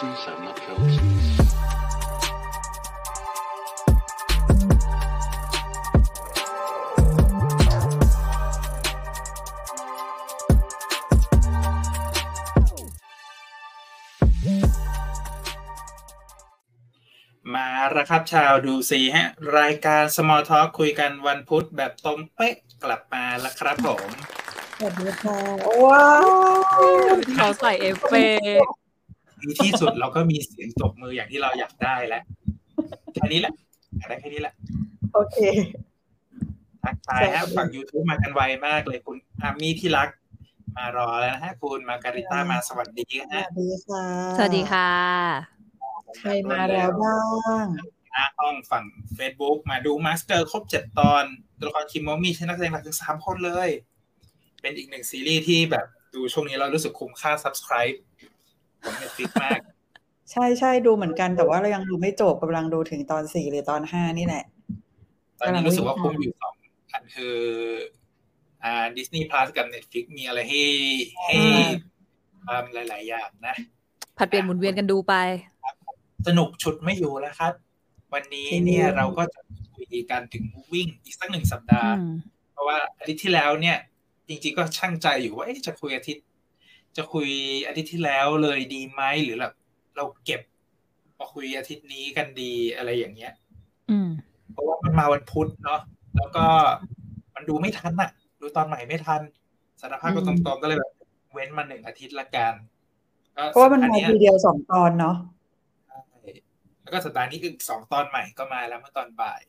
presence I've not felt since. มาแล้วครับชาวดูซีฮะ รายการ Small Talk คุยกันวันพุธแบบตรงเป๊ะกลับมาแล้วครับผม สวัสดีค่ะว้าวเขาใส่เอฟเฟกต์ มีที่สุดเราก็มีเสียงตบมืออย่างที่เราอยากได้แล้วแค่นี้แหละอยากได้แค่นี้แหละ โอเคทักทายฮะฝั่ง YouTube มากันไวมากเลยคุณอามี่ที่รัก มารอแล้วนะฮะคุณมาการิต้ามาสวัสดีสฮะวัสดีค่ะสวัสดีค่ะ ใครมาแล้วบ้างหน้าห้องฝั่ง Facebook มาดูมาสเตอร์ครบเจ็ดตอนตัวละครคิมโมมี่ใช้นักแสดงหลักถึงสามคนเลย เป็นอีกหนึ่งซีรีส์ที่แบบดูช่วงนี้เรารู้สึกคุ้มค่า subscribe ของ Netflix มาก ใช่ใช่ดูเหมือนกันแต่ว่าเรายังดูไม่จบกำลังดูถึงตอนสี่หรือตอนห้านี่แหละตอนนี้รู้สึกว่าคุ้มอยู่สองอันคือ อ่าดิสนีย์พลัสกับ Netflix มีอะไรให้ให้ทำหลาย ๆ อย่างนะ ผัดเปลี่ยนหมุนเวียนกันดูไป สนุกฉุดไม่อยู่แล้วครับ วันนี้เนี่ยเราก็จะคุยกันถึง moving อีกสักหนึ่งสัปดาห์อืมเพราะว่าอาทิตย์ที่แล้วเนี่ย จริง ๆ ก็ช่างใจอยู่ว่าเอ๊ะจะคุยอาทิตย์ จะคุยอาทิตย์ที่แล้วเลยดีไหมหรือแบบเราเก็บมาคุยอาทิตย์นี้กันดีอะไรอย่างเงี้ย อืม เพราะว่ามันมาวันพุธเนาะแล้วก็มันดูไม่ทันอะดูตอนใหม่ไม่ทันสารภาพก็ตรงๆก็เลยแบบเว้นมาหนึ่งอาทิตย์ละกันก็เพราะว่ามันสัปดมาห์ทีเดียวสองตอนเนาะใช่แล้วก็สัปดาห์นี้อีกสองตอนใหม่ก็มาแล้วเมื่อตอนบ่าย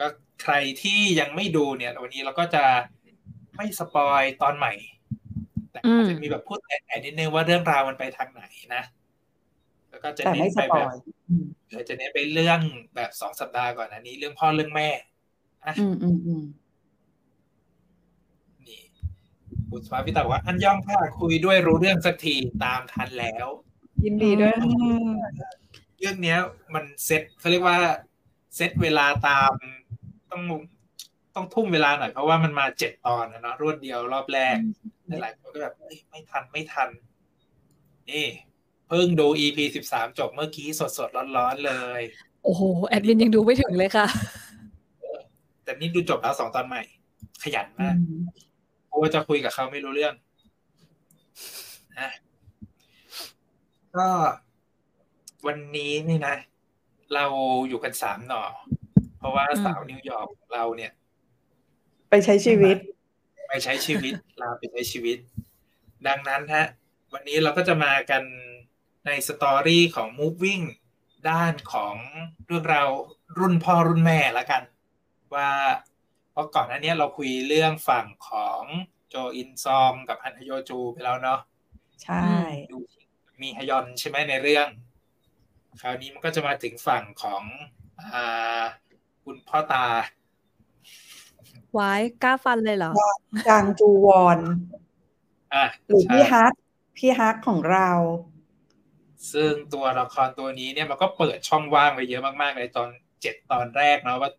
ก็ใครที่ยังไม่ดูเนี่ย วันนี้เราก็จะไม่สปอยตอนใหม่ แต่อาจจะมีแบบพูดแอบนิดนึงว่าเรื่องราวมันไปทางไหนนะ แล้วก็จะแต่เน้ไม่นสไปปแบอบยอืมเดี๋ยวจะเน้นไปเรื่องแบบสองสัปดาห์ก่อนอันนี้ เรื่องพ่อเรื่องแม่อะอืมอืมอืมนี่คุณสภาพิตาบอกว่า อันยองค่ะคุยด้วยรู้เรื่องสักทีตามทันแล้ว ยินดีด้วยอืค่ะเรื่องเนี้ย มันเซ็ตเขาเรียกว่าเซ็ตเวลาตามต้อง ต้องทุ่มเวลาหน่อยเพราะว่ามันมาเจ็ดตอนนะเนาะรวดเดียวรอบแรกหลายๆคนก็แบบเอ้ยไม่ทันไม่ทัน นี่ เพิ่งดู EP สิบสามจบเมื่อกี้สดสดๆร้อนๆเลย โอ้โห แอดมินยังดูไม่ถึงเลยค่ะ แต่นี่ดูจบแล้วสองตอนใหม่ ขยันอืมากมเพราะว่าจะคุยกับเขาไม่รู้เรื่องนะก็วันนี้นี่นะ เราอยู่กันสามหน่อ เพราะว่าอืมสาวนิวยอร์กของเราเนี่ย ไปใช้ชีวิต ไปใช้ชีวิตลาไปใช้ชีวิต ดังนั้นฮะ วันนี้เราก็จะมากันในสตอรี่ของ moving ด้านของเรื่องราวรุ่นพ่อรุ่นแม่ละกัน ว่าเพราะก่อนหน้านี้เราคุยเรื่องฝั่งของโจอินซอมกับฮันฮโยจูไปแล้วเนาะใช่ดูมีฮยอนใช่ไหมในเรื่อง คราวนี้มันก็จะมาถึงฝั่งของอ่าคุณพ่อตา ไว้กล้าฟันเลยเหรอจางจูวอนอะหรือใช่พี่ฮักพี่ฮักของเรา ซึ่งตัวละครตัวนี้เนี่ยมันก็เปิดช่องว่างไปเยอะมากๆเลยตอนเจ็ดตอนแรกเนาะว่า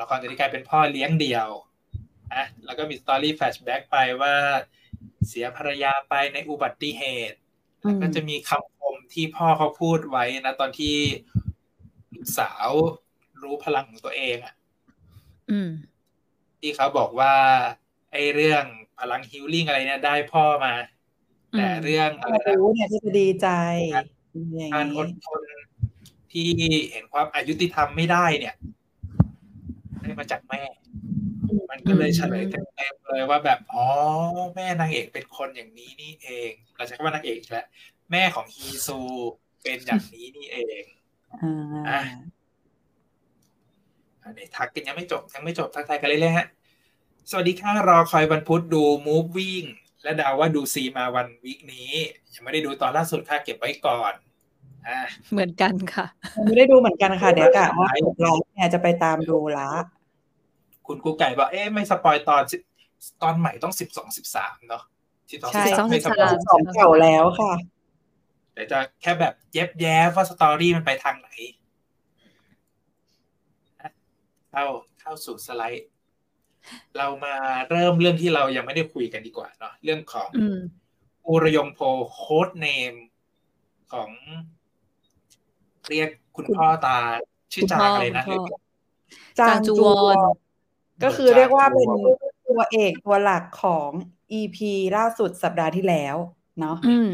ละครตัวนี้กลายเป็นพ่อเลี้ยงเดี่ยวอะแล้วก็มี story flashback ไปว่าเสียภรรยาไปในอุบัติเหตุอืมแล้วก็จะมีคำคมที่พ่อเขาพูดไว้นะ ตอนที่ลูกสาวรู้พลังของตัวเองอะอืม ที่เขาบอกว่าไอ้เรื่องพลังฮิลลิ่งอะไรเนี่ยได้พ่อมา แต่อืมเรื่องอะไรมานะรู้เนี่ยที่จะดีใจอย่างการอนี้ดทนที่เห็นความอายุติธรรมไม่ได้เนี่ยได้มาจากแม่ มันก็เลยเฉลยเต็มๆเลยว่าแบบอ๋อแม่นางเอกเป็นคนอย่างนี้นี่เองเราใช้คำว่านางเอกแล้วแม่ของฮีซูเป็นอย่างนี้นี่เองอ่อะา อันนี้ทักกันยังไม่จบยังไม่จบทักทายกันเลยเลยๆฮะสวัสดีค่ะรอคอยวันพุธดู moving และเดาว่าดูซีมาวันวิกนี้ ยังไม่ได้ดูตอนล่าสุดค่ะเก็บไว้ก่อนอะเหมือนกันค่ะยังไม่ได้ดูเหมือนกันค่ะ เดี๋ยวกะว่าจบไลฟ์เนี่ยจะไปตามดูละ คุณกูไก่บอกเอ๊ะไม่สปอยตอนสิตอนใหม่ต้องสิบสองสิบสามเนาะสิบสองใช่สิบสามไม่สปอย12สองเก่าแล้วค่ะ แต่จะแค่แบบเย็บแย้มว่าสตอรี่มันไปทางไหนอะ เข้าเข้าสู่สไลด์ เรามาเริ่มเรื่องที่เรายังไม่ได้คุยกันดีกว่าเนาะเรื่องของอืมอุรยงโพโค้ดเนมของ เรียกคุณพ่อตาชื่อคุณจาพ่งออะไรนะคุณพ่อจางจางจูจูววอนอนก็คือเรียกว่าเป็นตัวเอกตัวหลักของ EP ล่าสุดสัปดาห์ที่แล้ว เนาะอืม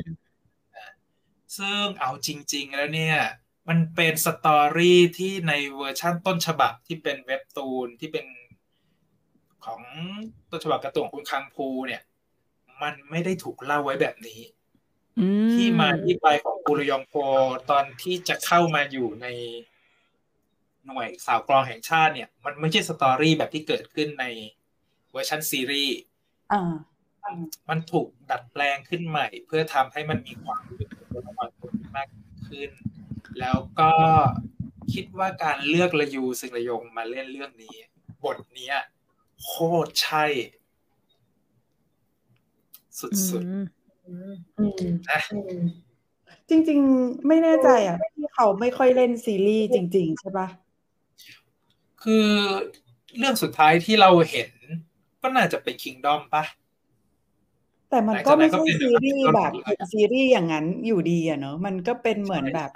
ซึ่งเอาจริง ๆ แล้วเนี่ย มันเป็น story ที่ในเวอร์ชั่นต้นฉบับที่เป็นเว็บตูนที่เป็นของต้นฉบับการ์ตูนของคุณคังพูเนี่ย มันไม่ได้ถูกเล่าไว้แบบนี้อืมที่มาที่ไปของกุรยองโพตอนที่จะเข้ามาอยู่ในหน่วยข่าวกรองแห่งชาติเนี่ย มันไม่ใช่ story แบบที่เกิดขึ้นในเวอร์ชันซีรีส์อ่ามันถูกดัดแปลงขึ้นใหม่ เพื่อทำให้มันมีความเป็นตัวละครตัวนี้มากขึ้น แล้วก็คิดว่าการเลือกระยูซึงระยงมาเล่นเรื่องนี้ บทเนี้ยโคตรใช่ สุดอืมอืมๆนะจริง ๆ ไม่แน่ใจอะที่เขาไม่ค่อยเล่นซีรีส์จริง ๆ ใช่ปะคือเรื่องสุดท้ายที่เราเห็น ก็น่าจะเป็น Kingdom ปะแต่มันก็ไม่ใช่หลังจากนั้นก็เป็นซีรีส์แบบแบบซีรีส์อย่างนั้นอยู่ดีอะเนอะมันก็เป็นเหมือนแบบ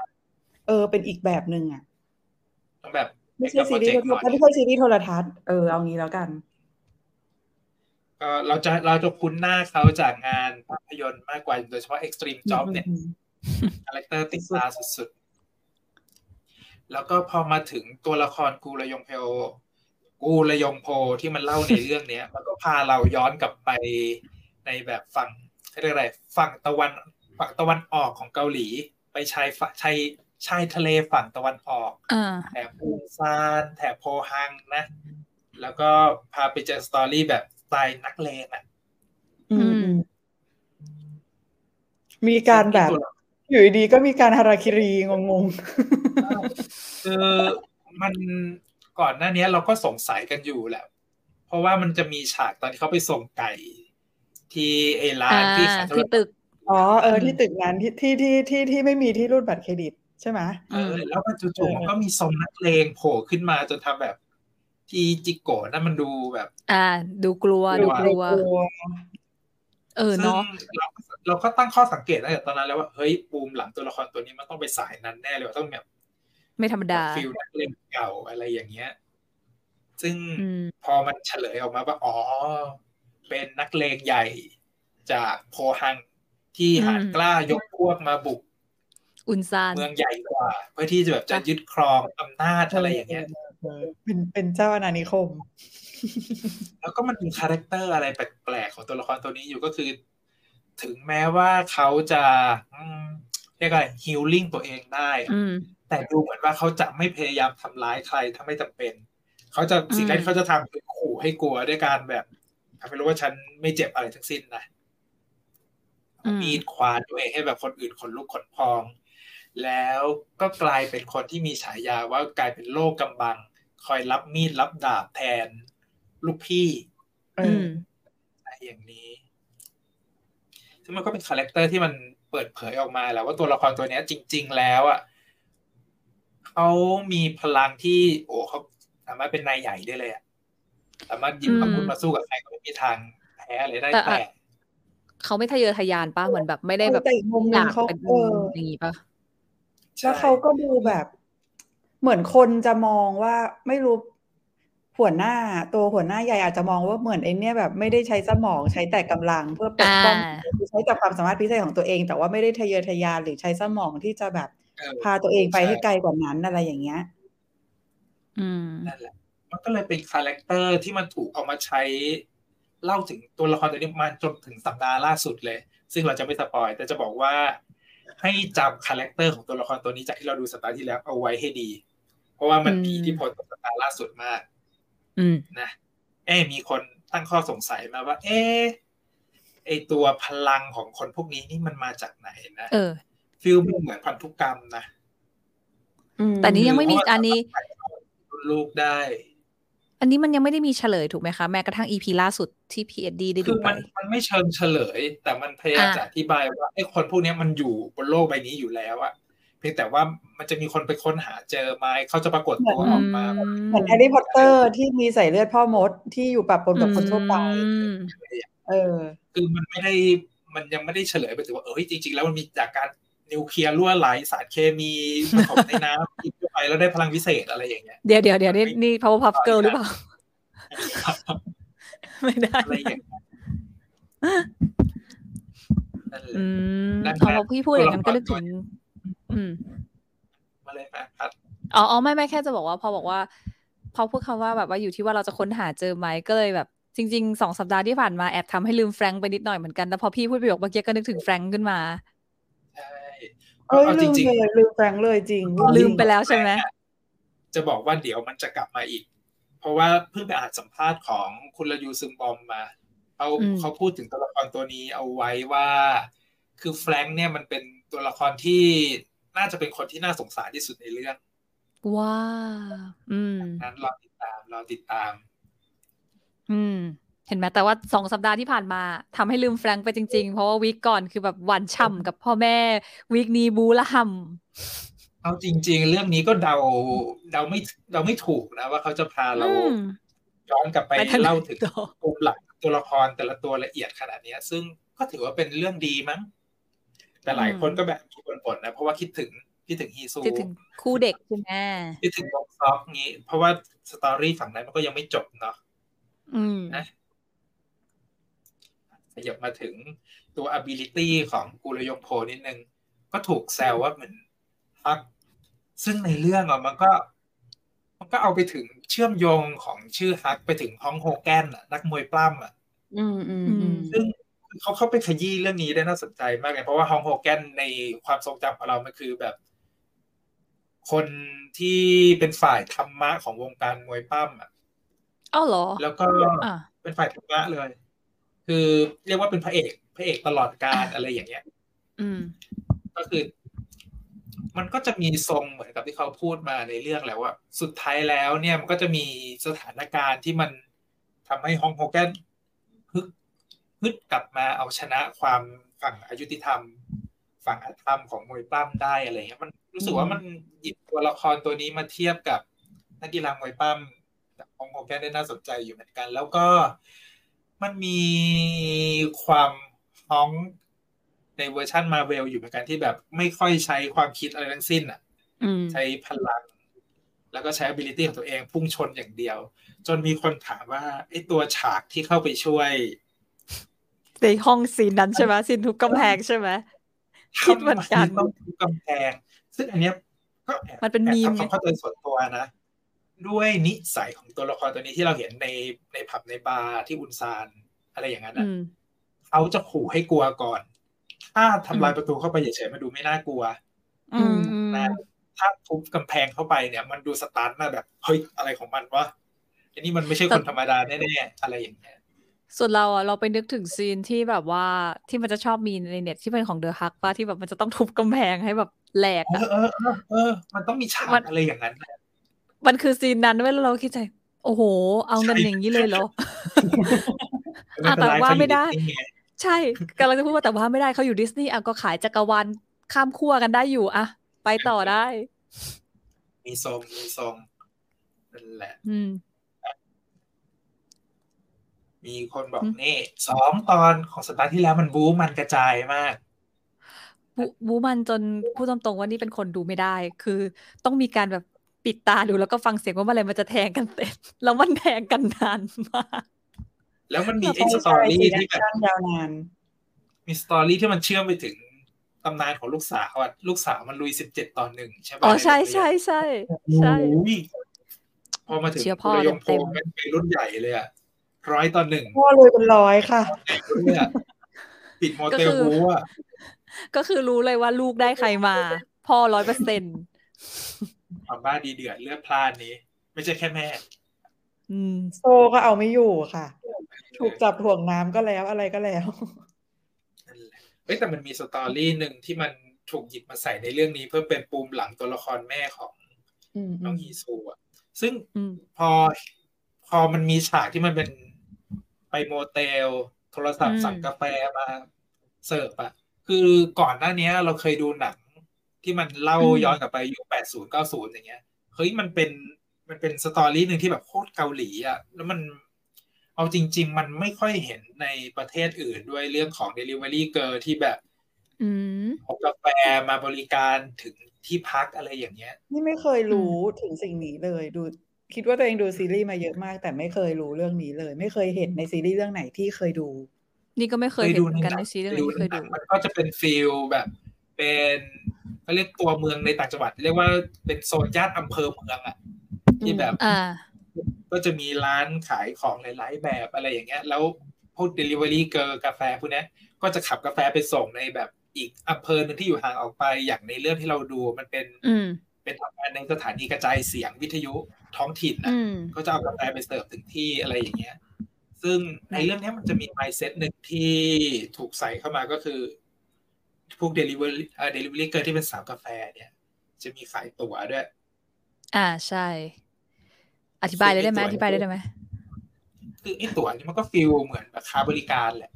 เออ เป็นอีกแบบหนึ่งอะต้องแบบไม่ใช่ซีรีส์เอกโปรเจกต์หน่อยไม่ใช่ซีรีส์โทรทัศน์เออเอางี้แล้วกันก็เราจะเราจะคุ้นหน้าเขาจากงานภาพยนตร์มากกว่าโดยเฉพาะ Extreme Job เนี่ยอืม character ติดตาสุดๆ แล้วก็พอมาถึงตัวละครกูระยงเพลกูระยงโพที่มันเล่าในเรื่องเนี้ย มันก็พาเราย้อนกลับไปในแบบฝั่งเขาเรียกอะไร ฝั่งตะวันฝั่งตะวันออกของเกาหลี ไปชายฝั่งชาย ชายทะเลฝั่งตะวันออกอ่าแถบปูซานแถบโพฮังนะ แล้วก็พาไปเจอสตอรี่แบบสไตล์นักเลงอะอืมอืมอืมมีการแบบตัวละอยู่ดีๆก็มีการฮาราคิรีงงคือมันก่อนหน้านี้เราก็สงสัยกันอยู่แหละ เพราะว่ามันจะมีฉากตอนที่เขาไปส่งไก่ ที่ไอ้ร้าอ่านที่ขายโทรที่ศัพท์ตึกๆอ๋อเออที่ตึกนั้นที่ที่ที่ที่ที่ไม่มีที่รูดบัตรเครดิต ใช่ไหมเออแล้วมันจู่ๆมันก็มีทรงนักเลงโผล่ขึ้นมาจนทำแบบที่จิโกะนั่นมันดูแบบ อ่า ดูกลัวดูกลัว เออซึ่งเนาะเราเราก็ตั้งข้อสังเกตตั้งแต่ตอนนั้นแล้วว่าเฮ้ยปูมหลังตัวละครตัวนี้มันต้องไปสายนั้นแน่เลยว่าต้องแบบไม่ธรรมดา feel นักเลงเก่าอะไรอย่างเงี้ย ซึ่งอืมพอมันเฉลยออกมาว่าอ๋อ เป็นนักเลงใหญ่จากโพฮังที่หาดอืมกล้ายกพวกมาบุก อุลซานเมืองใหญ่กว่า เพื่อที่จะแบบจะยึดครองอำนาจอะไรอย่างเงี้ยเป็นเป็นเจ้าอาณานิคม แล้วก็มันมี character อะไรแปลกๆของตัวละครตัวนี้อยู่ก็คือ ถึงแม้ว่าเขาจะอืมเรียกอะไร healing ตัวเองได้อืมแต่ดูเหมือนว่าเขาจะไม่พยายามทำร้ายใครถ้าไม่จำเป็น เขาจะอืมสิ่งแรกที่เขาจะทำคือขู่ให้กลัวด้วยการแบบทำให้รู้ว่าฉันไม่เจ็บอะไรทั้งสิ้นนะอืมมีดคว้านตัวเองให้แบบคนอื่นขนลุกขนพอง แล้วก็กลายเป็นคนที่มีฉายาว่ากลายเป็นโล่กำบัง คอยรับมีดรับดาบแทน ลูกพี่เออือมอะไรอย่างนี้ ซึ่งมันก็เป็น character ที่มันเปิดเผยออกมาแล้วว่าตัวละครตัวเนี้ยจริง ๆ แล้วอะเขามีพลังที่ โอ้เขาสามารถเป็นนายใหญ่ได้เลยอะสามารถหยิบอาวุธอืมมาสู้กับใครก็ไม่มีทางแพ้เลยได้แต่แต่อะเขาไม่ทะเยอทะยานป่ะเหมือนแบบไม่ได้แบบแต่อีกมุมหอนึ่งยากเขาเป็นเอออย่างงี้ป่ะ แล้วเขาก็ดูแบบ เหมือนคนจะมองว่าไม่รู้หัวหน้าตัวหัวหน้าใหญ่อาจจะมองว่าเหมือนไอ้เนี่ยแบบไม่ได้ใช้สมองใช้แต่กำลังเพื่อปกป้องอ่าใช้แต่ความสามารถพิเศษของตัวเอง แต่ว่าไม่ได้ทะเยอทะยานหรือใช้สมองที่จะแบบเออพาตัวเองไปใช่ให้ไกลกว่านั้นอะไรอย่างเงี้ย อืมนั่นแหละมันก็เลยเป็น character ที่มันถูกเอามาใช้เล่าถึงตัวละครตัวนี้มาจนถึงสัปดาห์ล่าสุดเลย ซึ่งเราจะไม่ spoil แต่จะบอกว่า ให้จำ character ของตัวละครตัวนี้จากที่เราดูสัปดาห์ที่แล้วเอาไว้ให้ดี เพราะว่ามันมีอืมอิทธิพลต่อสัปดาห์ล่าสุดมาก อืมนะเอ๊ะมีคนตั้งข้อสงสัยมาว่า เอ๊ะไอตัวพลังของคนพวกนี้นี่มันมาจากไหนนะเออ feel มันเหมือนพันธุกรรมนะแต่นี้ยังไม่มีหรือว่าอันนี้รุ่นลูกได้ อันนี้มันยังไม่ได้มีเฉลยถูกไหมคะ แม้กระทั่ง EP ล่าสุดที่พีเอดีได้คืดูอไปมันมันไม่เชิงเฉลย แต่มันพยายามอ่าจะอธิบายว่าไอ้คนพวกเนี้ยมันอยู่บนโลกใบนี้อยู่แล้วอะเพียงแต่ว่ามันจะมีคนไปค้นหาเจอไหมเขาจะปรากฏตัวออกมาเหมือนแฮร์รี่พอตเตอร์ที่มีสายเลือดพ่อมดที่อยู่ปะปนกับคนทั่วไปอืมเออ คือมันไม่ได้มันยังไม่ได้เฉลยไปถึงว่าเอ้ยจริง ๆ แล้วมันมีจากการ นิวเคลียร์รั่วไหลสารเคมีผสมในน้ำกินเข้าไปแล้วได้พลังวิเศษอะไรอย่างเงี้ย เดี๋ยวเดี๋ยวเดี๋ยวนี่นี่ Powerpuff Girl หรือเปล่า ไม่ได้อะไรอย่างเงี้ยนั่นแหละอืมนั่นแหพละอพี่พูดอย่างนั้นก็นึกถึง อืมมาเลยมาครับอ๋ออ๋อไม่ไม่แค่จะบอกว่า พอบอกว่า พอพูดคำว่าแบบว่าอยู่ที่ว่าเราจะค้นหาเจอไหมก็เลยแบบจริงๆสองสัปดาห์ที่ผ่านมาแอบทำให้ลืมแฟรงค์ไปนิดหน่อยเหมือนกันแต่พอพี่พูดประโยคเมื่อกี้ก็นึกถึงแฟรงค์ขึ้นมาใช่ เอ้ยเอาลืจมริงเลยลืมแฟรงค์เลยจริง ลืมไปแล้วใช่ไหมๆจะบอกว่าเดี๋ยวมันจะกลับมาอีก เพราะว่าเพิ่งไปอ่านสัมภาษณ์ของคุณระยูซึมบอมมาเขาอืมเขาพูดถึงตัวละครตัวนี้เอาไว้ว่า คือแฟรงค์เนี่ยมันเป็นตัวละครที่น่าจะเป็นคนที่น่าสงสารที่สุดในเรื่อง ว้า อืมนั้นรอติดตามรอติดตาม อืม เห็นไหมแต่ว่าสองสัปดาห์ที่ผ่านมาทำให้ลืมแฟรงค์ไปจริง ๆ เพราะว่าวีคก่อนคือแบบหวานฉ่ำกับพ่อแม่วีคนี้บูละห่เอาจริง ๆ เรื่องนี้ก็เดาเดาไม่เดาไม่ถูกนะว่าเขาจะพาำเราอืมย้อนกลับไปไปทางไหนเล่าถึงต่อปมหลักตัวละครแต่ละตัวละเอียดขนาดเนี้ยซึ่งก็ถือว่าเป็นเรื่องดีมั้ง แต่หลายคนก็แบบมีปนๆนะเพราะว่าคิดถึงคิดถึงฮีซูคิดถึงคู่เด็กใช่ไหมคิดถึงวงซอกงี้ เพราะว่าสตอรี่ฝั่งนั้นมันก็ยังไม่จบเนาะอืมนะ ขยับมาถึงตัว ability ของกุลยงโพนิดนึง ก็ถูกแซวว่าเหมือนฮัก ซึ่งในเรื่องอะมันก็ มันก็เอาไปถึงเชื่อมโยงของชื่อฮักไปถึงฮองโฮแกนอะ นักมวยปล้ำอะอืมอืมอืมซึ่งเขาเข้าไปขยี้เรื่องนี้ได้น่าสนใจมากเลยเพราะว่าฮองโฮแกนในความทรงจำของเรา มันคือแบบ คนที่เป็นฝ่ายธรรมะของวงการมวยปล้ำอะอ้าวเหรอ แล้วก็อะเป็นฝ่ายธรรมะเลย คือเรียกว่าเป็นพระเอกพระเอกตลอดการอะไรอย่างเงี้ย อืม ก็คือ มันก็จะมีทรงเหมือนกับที่เขาพูดมาในเรื่องแหละว่า สุดท้ายแล้วเนี่ยมันก็จะมีสถานการณ์ที่มันทำให้ฮองโฮแกนฮึกฮึดกลับมาเอาชนะความฝั่งอายุติธรรม ฝั่งอธรรมของมวยปล้ำได้อะไรเงี้ยมันรู้สึกว่ามันหยิบตัวละครตัวนี้มาเทียบกับนักกีฬามวยปล้ำจากฮองโฮแกนได้น่าสนใจอยู่เหมือนกัน แล้วก็ มันมีความฮ้องในเวอร์ชันมาเวลอยู่เหมือนกันที่แบบไม่ค่อยใช้ความคิดอะไรทั้งสิ้นอะอืมใช้พลัง แล้วก็ใช้ ability ของตัวเองพุ่งชนอย่างเดียว จนมีคนถามว่าไอ้ตัวฉากที่เข้าไปช่วยในห้องซีนนั้นใช่ไหมซีนทุบกำแพงใช่ไหมคิดเหมือนกันทำไต้องทุบกำแพง ซึ่งอันเนี้ยก็แอบมันเป็นแอบมีมทำความเข้าใจส่วนตัวนะ ด้วยนิสัยของตัวละครตัวนี้ที่เราเห็นในในผับในบาร์ที่อุนซานอะไรอย่างนั้นอืนะมเขาจะขู่ให้กลัวก่อน ถ้าทำลายอืมประตูเข้าไปเฉยๆมันดูไม่น่ากลัวอืมอืมนะถ้าทุบกำแพงเข้าไปเนี่ย มันดูสตาร์ทมาแบบเฮ้ยอะไรของมันวะอันนี้มันไม่ใช่คนธรรมดาแน่ๆอะไรอย่างเงี้ยส่วนเราอะเราไปนึกถึงซีนที่แบบว่าที่มันจะชอบมีในเน็ตที่เป็นของ The Hulk ป่ะที่แบบมันจะต้องทุบกำแพงให้แบบแหลกเออะอเออเออเออ มันต้องมีฉากมันอะไรอย่างนั้นนะ มันคือ scene นั้นเว้ยแล้วเราคิดใจ โอ้โห เอาเงินอย่างนี้เลยเหรออะแต่ว่าไม่ได้เขาอยู่ดิสนีย์ไงใช่กำลังจะพูดว่าแต่ว่าไม่ได้เขาอยู่ดิสนีย์อะก็ขายจักรวาลข้ามขั้วกันได้อยู่อะไปต่อได้ มีทรงมีทรงนั่นแหละ อืมมีคนบอกอืมนี่สองตอนของสัปดาห์ที่แล้วมันบู๊มันกระจายมาก บูบูมันจนพูดตรงๆว่านี่เป็นคนดูไม่ได้ คือต้องมีการแบบ ปิดตาดูแล้วก็ฟังเสียงว่าเมื่อไหรมันจะแทงกันเต็มแล้วมันแทงกันนานมาก แล้วมันมีใช่ไอ้สตอรี่ใช่ที่แบบซีนยาวนานมีสตอรี่ที่มันเชื่อมไปถึงตำนานของลูกสาวอะลูกสาวมันลุยสิบเจ็ดตอนหนึ่งใช่ปะอ๋อใช่นโรงเรียนใช่ใช่ใช่โอ้ยพอมาถึงเชื่อพ่อกุลยงโพเต็มมันเป็นรุ่นใหญ่เลยอะร้อยตอนหนึ่งพ่อเลยเป็นร้อยค่ะเนี่ยปิดโมเตลบู๊อะก็คือรู้เลยว่าลูกได้ใครมา พ่อร้อยเปอร์เซ็นต์ความบ้าดีเดือดเลือดพล่านนี้ ไม่ใช่แค่แม่ อืม โซก็เอาไม่อยู่ค่ะ ถูกจับถ่วงน้ำก็แล้วอะไรก็แล้วนั่นแหละเฮ้ยแต่มันมีสตอรี่หนึ่งที่มันถูกหยิบมาใส่ในเรื่องนี้เพื่อเป็นปูมหลังตัวละครแม่ของอืมน้องฮีซูอะ ซึ่งอืมพอพอมันมีฉากที่มันเป็นไปโมเตล โทรศัพอืท์มสั่งกาแฟมาเสิร์ฟอะคือก่อนหน้านี้เราเคยดูหนัง ที่มันเล่าย้อนกลับไปยุคแปดศูนย์เก้าศูนย์อย่างเงี้ยเฮ้ยมันเป็นมันเป็นสตอรี่หนึ่งที่แบบโคตรเกาหลีอะแล้วมันเอาจริง ๆ มันไม่ค่อยเห็นในประเทศอื่นด้วยเรื่องของ Delivery Girl ที่แบบอืมเอากาแฟมาบริการถึงที่พักอะไรอย่างเงี้ย นี่ไม่เคยรู้ถึงสิ่งนี้เลยดูคิดว่าตัวเองดูซีรีส์มาเยอะมาก แต่ไม่เคยรู้เรื่องนี้เลย ไม่เคยเห็นในซีรีส์เรื่องไหนที่เคยดู นี่ก็ไม่เคยเห็นเหมือนกันในซีรีส์เรื่องนี้เคยดู มันก็จะเป็นฟิลแบบเป็น เขาเรียกตัวเมืองในต่างจังหวัด เรียกว่าเป็นโซนย่านอำเภอเมืองอะที่แบบอ่าก็จะมีร้านขายของหลายๆแบบอะไรอย่างเงี้ย แล้วพวก Delivery เกอร์กาแฟพวกเนี้ยก็จะขับกาแฟไปส่งในแบบอีกอำเภอหนึ่งที่อยู่ห่างออกไปอย่างในเรื่องที่เราดูมันเป็นอืมเป็นทำงานในสถานีกระจายเสียงวิทยุท้องถิ่นนะอืมก็จะเอากาแฟไปเสิร์ฟถึงที่อะไรอย่างเงี้ย ซึ่งในเรื่องเนี้ยมันจะมี mindset หนึ่งที่ถูกใส่เข้ามาก็คือ พวก delivery เอ่อ delivery เกอร์ที่เป็นสาวกาแฟเนี่ย จะมีขายตั๋วด้วย อ่าใช่ อธิบายเลยได้ไหมส่วนอธิบายเลยได้ไหมคือไอ้ตั๋วนี่มันก็ฟีลเหมือนแบบค้าบริการแหละ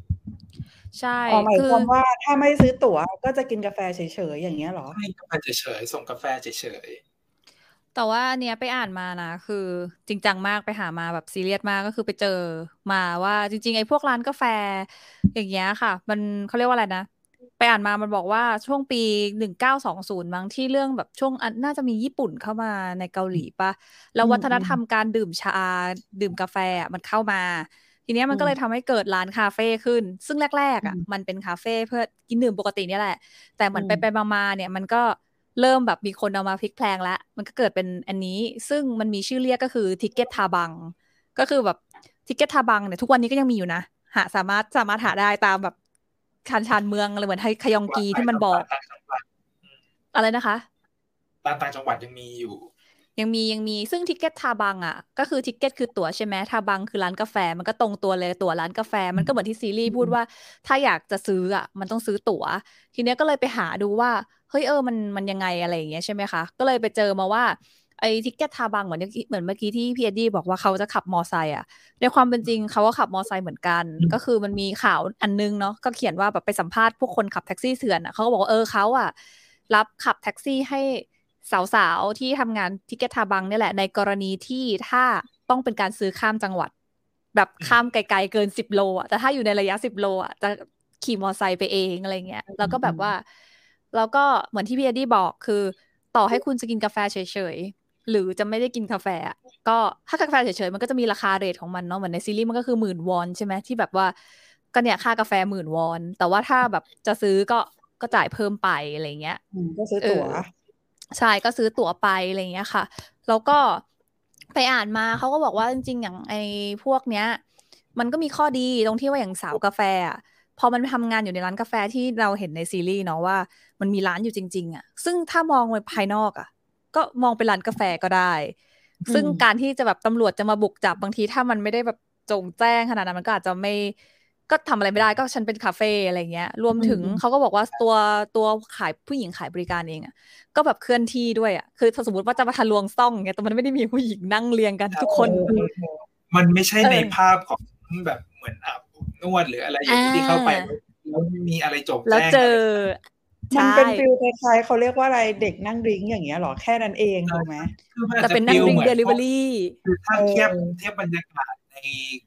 ใช่อ๋อหมายคือความว่าถ้าไม่ซื้อตั๋วก็จะกินกาแฟเฉยๆอย่างเงี้ยเหรอให้กาแฟเฉยๆส่งกาแฟเฉยแต่ว่าอันเนี้ยไปอ่านมานะคือจริงจังมากไปหามาแบบซีเรียสมากก็คือไปเจอมาว่าจริง ๆ ไอ้พวกร้านกาแฟ อย่างเงี้ยค่ะ มันเขาเรียกว่าอะไรนะ ไปอ่านมามันบอกว่าช่วงปีหนึ่งเก้าสองศูนย์มั้งที่เรื่องแบบช่วงอันน่าจะมีญี่ปุ่นเข้ามาในเกาหลีปะแล้วอืมวัฒนธรรมการดื่มชา ดื่มกาแฟอะมันเข้ามา ทีเนี้ยมันก็เลยทำให้เกิดร้านคาเฟ่ขึ้น ซึ่งแรกๆอะอืมมันเป็นคาเฟ่เพื่อกินดื่มปกติเนี่ยแหละ แต่เหมือนอืมไปไปๆมาๆเนี่ยมันก็เริ่มแบบมีคนเอามาพลิกแพลงแล้ว มันก็เกิดเป็นอันนี้ ซึ่งมันมีชื่อเรียกก็คือทิกเก็ตทาบัง ก็คือแบบticket 다방 เนี่ยทุกวันนี้ก็ยังมีอยู่นะ หาสามารถสามารถหาได้ตามแบบ ชานชานเมืองอะไรเหมือนแถวคยองๆกีที่มันบอกต่างจังหวัดอะไรนะคะตามต่างจังหวัดยังมีอยู่ ยังมียังมีซึ่ง ticket 다방 อะ ก็คือ ticket คือตั๋วใช่ไหม다방 คือร้านกาแฟ มันก็ตรงตัวเลยตั๋วร้านกาแฟ มันก็เหมือนที่ซีรีส์พูดว่า ถ้าอยากจะซื้ออะ มันต้องซื้อตั๋ว ทีเนี้ยก็เลยไปหาดูว่า เฮ้ยเออมันมันยังไงอะไรอย่างเงี้ยใช่ไหมคะ ก็เลยไปเจอมาว่า ไอ้ ticket 다방 เหมือนที่เหมือนเมื่อกี้ที่พี่เอ็ดดี้บอกว่าเขาจะขับมอไซค์อะ ในความเป็นจริงเขาก็ขับมอไซค์เหมือนกันอืมก็คือมันมีข่าวอันนึงเนาะก็เขียนว่าแบบไปสัมภาษณ์พวกคนขับแท็กซี่เถื่อนอะเขาก็บอกว่าเออเขาอะรับขับแท็กซี่ให้สาวๆ ที่ทำงาน ticket 다방 เนี่ยแหละในกรณีที่ถ้าต้องเป็นการซื้อข้ามจังหวัด แบบข้ามไกลๆเกินสิบโลอะแต่ถ้าอยู่ในระยะสิบโลอะจะขี่มอไซค์ไปเองอะไรเงี้ยแล้วก็แบบว่า แล้วก็เหมือนที่พี่เอ็ดดี้บอกคือ ต่อให้คุณจะกินกาแฟเฉยๆ หรือจะไม่ได้กินกาแฟอะก็ถ้ากาแฟเฉยๆมันก็จะมีราคา rate ของมันเนาะเหมือนในซีรีส์มันก็คือหมื่นวอนใช่ไหมที่แบบว่าก็เนี่ยค่ากาแฟหมื่นวอน แต่ว่าถ้าแบบจะซื้อก็ก็จ่ายเพิ่มไปอะไรเงี้ยอืมก็ซื้อตั๋วเออใช่ก็ซื้อตั๋วไปอะไรอย่างเงี้ยค่ะ แล้วก็ไปอ่านมาเขาก็บอกว่าจริงๆ อย่างไอ้พวกเนี้ย มันก็มีข้อดีตรงที่ว่าอย่างสาวกาแฟอะพอมันทำงานอยู่ในร้านกาแฟที่เราเห็นในซีรีส์เนาะว่า มันมีร้านอยู่จริง ๆอะซึ่งถ้ามองไปภายนอกอะ ก็มองเป็นร้านกาแฟก็ได้ ซึ่งอืมการที่จะแบบตำรวจจะมาบุกจับบางทีถ้ามันไม่ได้แบบจงแจ้งขนาดนั้นมันก็อาจจะไม่ก็ทำอะไรไม่ได้ก็ฉันเป็นคาเฟ่อะไรเงี้ย รวมถึงอืมเขาก็บอกว่าตัวตัวขายผู้หญิงขายบริการเองอะก็แบบเคลื่อนที่ด้วยอะคือถ้าสมมติว่าจะมาทะลวงซ่องเงี้ยแต่มันไม่ได้มีผู้หญิงนั่งเรียงกันทุกคนเออเออมันไม่ใช่เออในภาพของแบบเหมือนอาบอบนวดหรืออะไรอย่างนี้อ่าที่เข้าไปแล้วมีอะไรจงแล้วแจ้งเจอ มันใช่เป็นฟิลคล้ายๆเขาเรียกว่าอะไรเด็กนั่งดริ้งอย่างเงี้ยเหรอแค่นั้นเองถูกไหมคือมัอาจแต่จะเป็นนั่งฟีลริงหมือเดลิเวอรี่คือถ้าเออเทียบเทียบบรรยากาศใน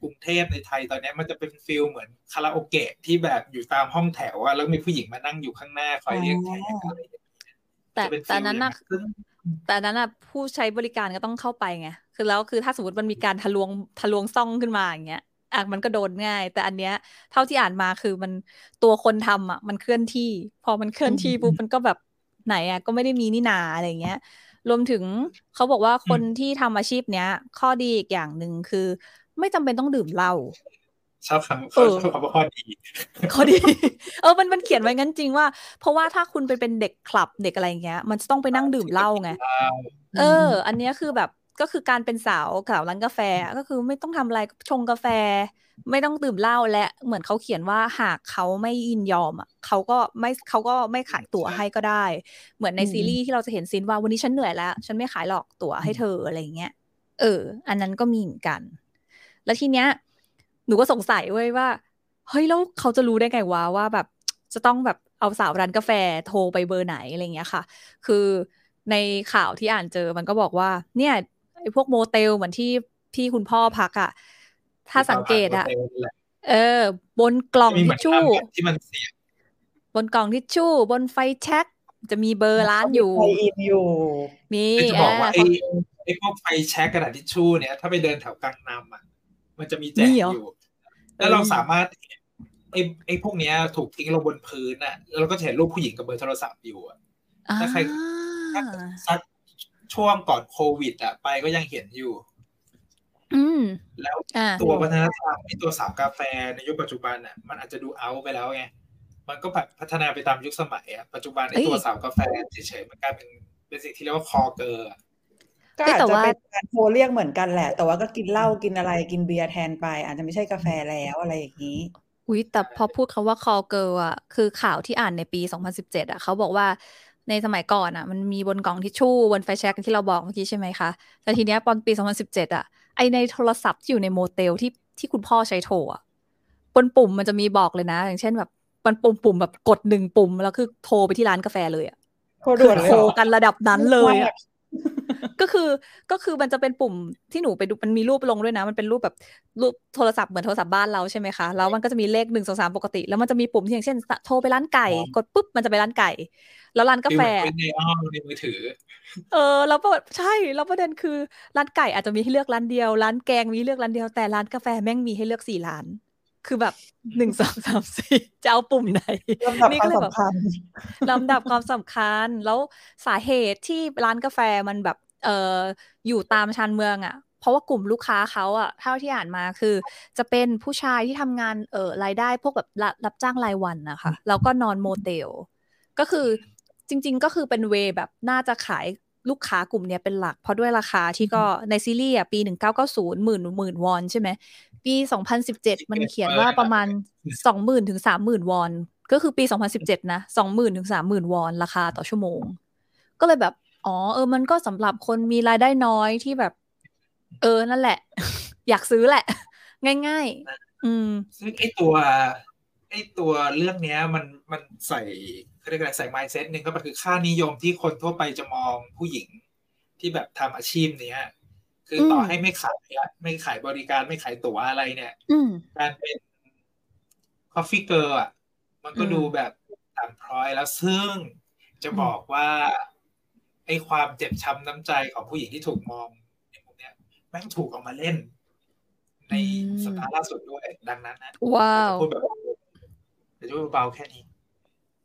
กรุงเทพในไทยตอนเนี้ยมันจะเป็นฟิลเหมือนคาราโอเกะที่แบบอยู่ตามห้องแถวอะแล้วมีผู้หญิงมานั่งอยู่ข้างหน้าคอยเรียกแขกอะไรอย่างเงี้ยแต่จะเป็นแต่ฟีลนั้นอย่าน่ะงซึ่งแต่นั้นน่ะผู้ใช้บริการก็ต้องเข้าไปไงคือแล้วคือถ้าสมมติมันมีการทะลวงทะลวงซ่องขึ้นมาอย่างเงี้ย อะมันก็โดนง่าย แต่อันเนี้ย เท่าที่อ่านมาคือมันตัวคนทำอะ มันเคลื่อนที่ พอมันเคลื่อนที่ปุ๊บมันก็แบบไหนอะก็ไม่ได้มีนี่นาอะไรเงี้ย รวมถึงเขาบอกว่าคนที่ทำอาชีพเนี้ย ข้อดีอีกอย่างหนึ่งคือ ไม่จำเป็นต้องดื่มเหล้าชอบคำเออชอบคำว่าข้อดีข้อดี เออมันมันเขียนไว้งั้นจริงว่า เพราะว่าถ้าคุณไปเป็นเด็กคลับเด็กอะไรเงี้ย มันจะต้องไปนั่งดื่มเหล้าไงเออ อันเนี้ยคือแบบ ก็คือการเป็นสาวสาวร้านกาแฟก็คือไม่ต้องทำอะไรชงกาแฟ ไม่ต้องดื่มเหล้าและเหมือนเขาเขียนว่าหากเขาไม่ยินยอมอะเขาก็ไม่เขาก็ไม่ขายตั๋วให้ก็ได้ เหมือนในอืมซีรีส์ที่เราจะเห็นซีนว่าวันนี้ฉันเหนื่อยแล้ว ฉันไม่ขายหรอกตั๋วให้เธออะไรเงี้ยเออ อันนั้นก็มีเหมือนกัน แล้วทีเนี้ย หนูก็สงสัยเว้ยว่าเฮ้ยแล้วเขาจะรู้ได้ไงวะว่าแบบ จะต้องแบบเอาสาวร้านกาแฟโทรไปเบอร์ไหนอะไรเงี้ยค่ะ คือในข่าวที่อ่านเจอมันก็บอกว่า เนี่ย ไอ้พวกโมเตลเหมือนที่พี่คุณพ่อพักอะถ้าสังเกตอะเออ บนกล่องมีเหทิมือชนชู่ทำแบบที่มันเสียบบนกล่องทิชชู่ บนไฟแช็กจะมีเบอร์ร้านอยู่ไทยอินอยู่มีคือจะบอกว่าเไอ้ไอ้พวกไฟแช็กกระดาษทิชชู่เนี่ยถ้าไปเดินแถวกลางน้ำอะมันจะมีแจกมีเหรออยู่ แล้วเราสามารถเห็นไอ้ไอ้พวกเนี้ยถูกทิ้งลงบนพื้นอะ แล้วเราก็จะเห็นรูปผู้หญิงกับเบอร์โทรศัพท์อยู่อะถ้าใครอ่าสัก ช่วงก่อนโควิดอะไปก็ยังเห็นอยู่ อืม แล้วอ่าตัววัฒนธรรมไอ้ตัวสาวกาแฟในยุคปัจจุบันอะมันอาจจะดูเอาไปแล้วไงมันก็แบบพัฒนาไปตามยุคสมัยอะปัจจุบันไอ้ตัวสาวกาแฟเฉยๆมันกลายเป็นเป็นสิ่งที่เรียกว่าคอเกอร์อะก็อาจจะเป็นการโทรเรียกเหมือนกันแหละ แต่ว่าก็กินเหล้ากินอะไรกินเบียร์แทนไป อาจจะไม่ใช่กาแฟแล้วอะไรอย่างนี้อุ้ยแต่พอพูดคาว่า call girl อะคือข่าวที่อ่านในปี 2017อะเขาบอกว่า ในสมัยก่อนอะ มันมีบนกล่องทิชชู่บนไฟแช็กที่เราบอกเมื่อกี้ใช่ไหมคะ แต่ทีเนี้ยตอนปี 2017 อะ ไอในโทรศัพท์ที่อยู่ในโมเตลที่ที่คุณพ่อใช้โทรอะบนปุ่มมันจะมีบอกเลยนะ อย่างเช่นแบบมันปุ่มปุ่มแบบกดหนึ่งปุ่ม แล้วคือโทรไปที่ร้านกาแฟเลยอะโทรคืด่วอนเลยโทรเหรอกันระดับนั้นเลยอะ ก็คือก็คือมันจะเป็นปุ่มที่หนูไปดูมันมีรูปลงด้วยนะ มันเป็นรูปแบบรูปโทรศัพท์เหมือนโทรศัพท์บ้านเราใช่ไหมคะแล้วมันก็จะมีเลขหนึ่งสองสามปกติ แล้วมันจะมีปุ่มที่อย่างเช่น โทรไปร้านไก่ กดปุ๊บมันจะไปร้านไก่ แล้วร้านกาแฟคือเหมือนเป็นในอ้อมในมือถือ เออแล้วประใช่แล้วประเด็นคือร้านไก่อาจจะมีให้เลือกร้านเดียว ร้านแกงมีให้เลือกร้านเดียวแต่ร้านกาแฟแม่งมีให้เลือกสี่ร้านคือแบบหนึ่งสองสามสี่จะเอาปุ่มไหนลำดับนี่ควาก็มเลยแบบสำคัญลำดับความสำคัญ แล้วสาเหตุที่ร้านกาแฟมันแบบ เอ่ออยู่ตามชานเมืองอะเพราะว่ากลุ่มลูกค้าเขาอะเท่าที่อ่านมาคือ จะเป็นผู้ชายที่ทำงานเอ่อรายได้พวกแบบรับรับจ้างรายวันนะคะแล้วก็นอนโมเตลก็คือจริง ๆ ก็คือเป็นเวย์แบบน่าจะขายลูกค้ากลุ่มเนี้ยเป็นหลัก เพราะด้วยราคาที่ก็ในซีรีส์อะปี1990หมื่นหมื่นวอนใช่ไหม ปี2017มันเขียนว่าประมาณ20,000ถึง30,000วอน ก็คือปี2017นะ20,000ถึง30,000วอนราคาต่อชั่วโมง ก็เลยแบบ อ๋อเออมันก็สำหรับคนมีรายได้น้อยที่แบบ เออนั่นแหละ อยากซื้อแหละ ง่าย ๆ อืม ซึ่งไอ้ตัวไอ้ตัวเรื่องเนี้ย มันมันใส่เขาเรียกอะไรใส่ mindset หนึ่งก็คือค่านิยมที่คนทั่วไปจะมองผู้หญิงที่แบบทำอาชีพเนี้ย คือต่อมให้ไม่ขายอะไม่ขายบริการไม่ขายตั๋วอะไรเนี่ย อืม การเป็น coffee girl อะ มันก็อืมดูแบบต่ำพร้อยแล้วซึ่งจะบอกว่าไอ้ความเจ็บช้ำน้ำใจของผู้หญิงที่ถูกมองในมุมเนี้ยแม่งถูกเออกมาเล่น ในสัปดาห์ล่าสุดด้วยดังนั้นนะว้าวจะพูดแบบจะพูดเบาๆแค่นี้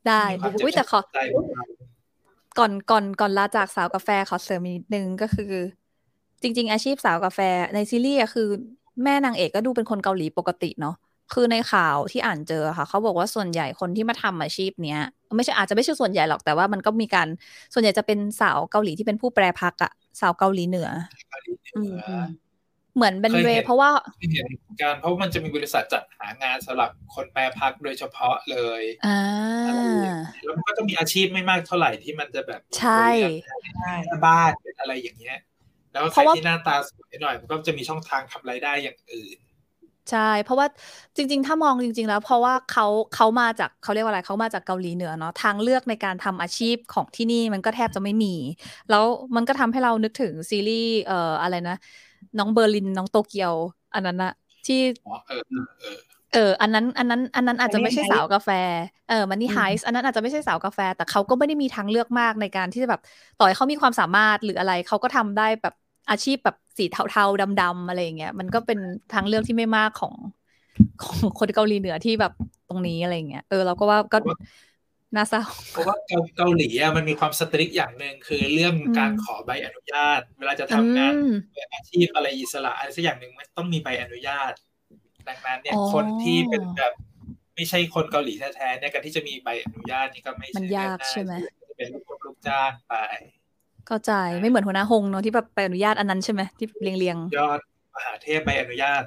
ได้มีความเจ็บอุ้ยแต่ขอช้ำน้ำใจเบาก่อนก่อนก่อนลาจากสาวกาแฟขอเสริมอีกนิดนึงก็คือ จริง ๆ อาชีพสาวกาแฟในซีรีส์อะคือแม่นางเอกก็ดูเป็นคนเกาหลีปกติเนาะ คือในข่าวที่อ่านเจอค่ะ เขาบอกว่าส่วนใหญ่คนที่มาทำอาชีพเนี้ย ไม่ใช่อาจจะไม่ใช่ส่วนใหญ่หรอกแต่ว่ามันก็มีการส่วนใหญ่จะเป็นสาวเกาหลีที่เป็นผู้แปรพักอะสาวเกาหลีเหนือๆเกาหลีเหอืนืมออืมเหมือนเป็นเคยเวเห็นเพราะว่าที่เห็นการเพราะมันจะมีบริษัทจัดหางานสำหรับคนแปรพักโดยเฉพาะเลยอ่าอะไรอย่างเงี้ยแล้วมันก็จะมีอาชีพไม่มากเท่าไหร่ที่มันจะแบบใช่ใช่แม่บ้านเป็นอะไรอย่างเงี้ย แล้วเพใครราะว่าที่หน้าตาสวยหน่อยมันก็จะมีช่องทางทำรายได้อย่างอื่น ใช่ เพราะว่าจริง ๆ ถ้ามองจริง ๆ แล้ว เพราะว่าเขาเขามาจากเขาเรียกว่าอะไรเขามาจากเกาหลีเหนือเนาะทางเลือกในการทำอาชีพของที่นี่มันก็แทบจะไม่มี แล้วมันก็ทำให้เรานึกถึงซีรีส์เอ่ออะไรนะ น้องเบอร์ลินน้องโตเกียว อันนั้นนะที่อ๋อเออเออเออ อันนั้น อันนั้น อันนั้นอาจจะไม่ใช่ Money สาวกาแฟ เออ มันนี่อืมไฮส์ อันนั้นอาจจะไม่ใช่สาวกาแฟ แต่เขาก็ไม่ได้มีทางเลือกมากในการที่จะแบบ ต่อให้เขามีความสามารถหรืออะไร เขาก็ทำได้แบบ อาชีพแบบสีเทาๆดำๆอะไรอย่างเงี้ยมันก็เป็นทางเลือกที่ไม่มากของของคนเกาหลีเหนือที่แบบตรงนี้อะไรอย่างเงี้ยเออเราก็ว่าก็น่าเศร้าเพราะว่าเกาเกาหลีอะมันมีความสตริกอย่างหนึ่งคือเรื่องอืมการขอใบอนุญาต เวลาจะทำงานอืมเป็นอาชีพอะไรอิสระอะไรสักอย่างหนึ่งมันต้องมีใบอนุญาต ดังนั้นเนี่ยอ๋อคนที่เป็นแบบไม่ใช่คนเกาหลีแท้ๆเนี่ยการที่จะมีใบอนุญาตนี่ก็ไม่มันใช่ยากเรื่องใช่ไหมจะเป็นลูกลูกจ้างไป เข้าใจไม่เหมือนหัวหน้าฮงเนาะที่แบบไปอนุญาตอันนั้นใช่ไหมที่เรียงเรียงยอดมหาเทพใบอนุญาต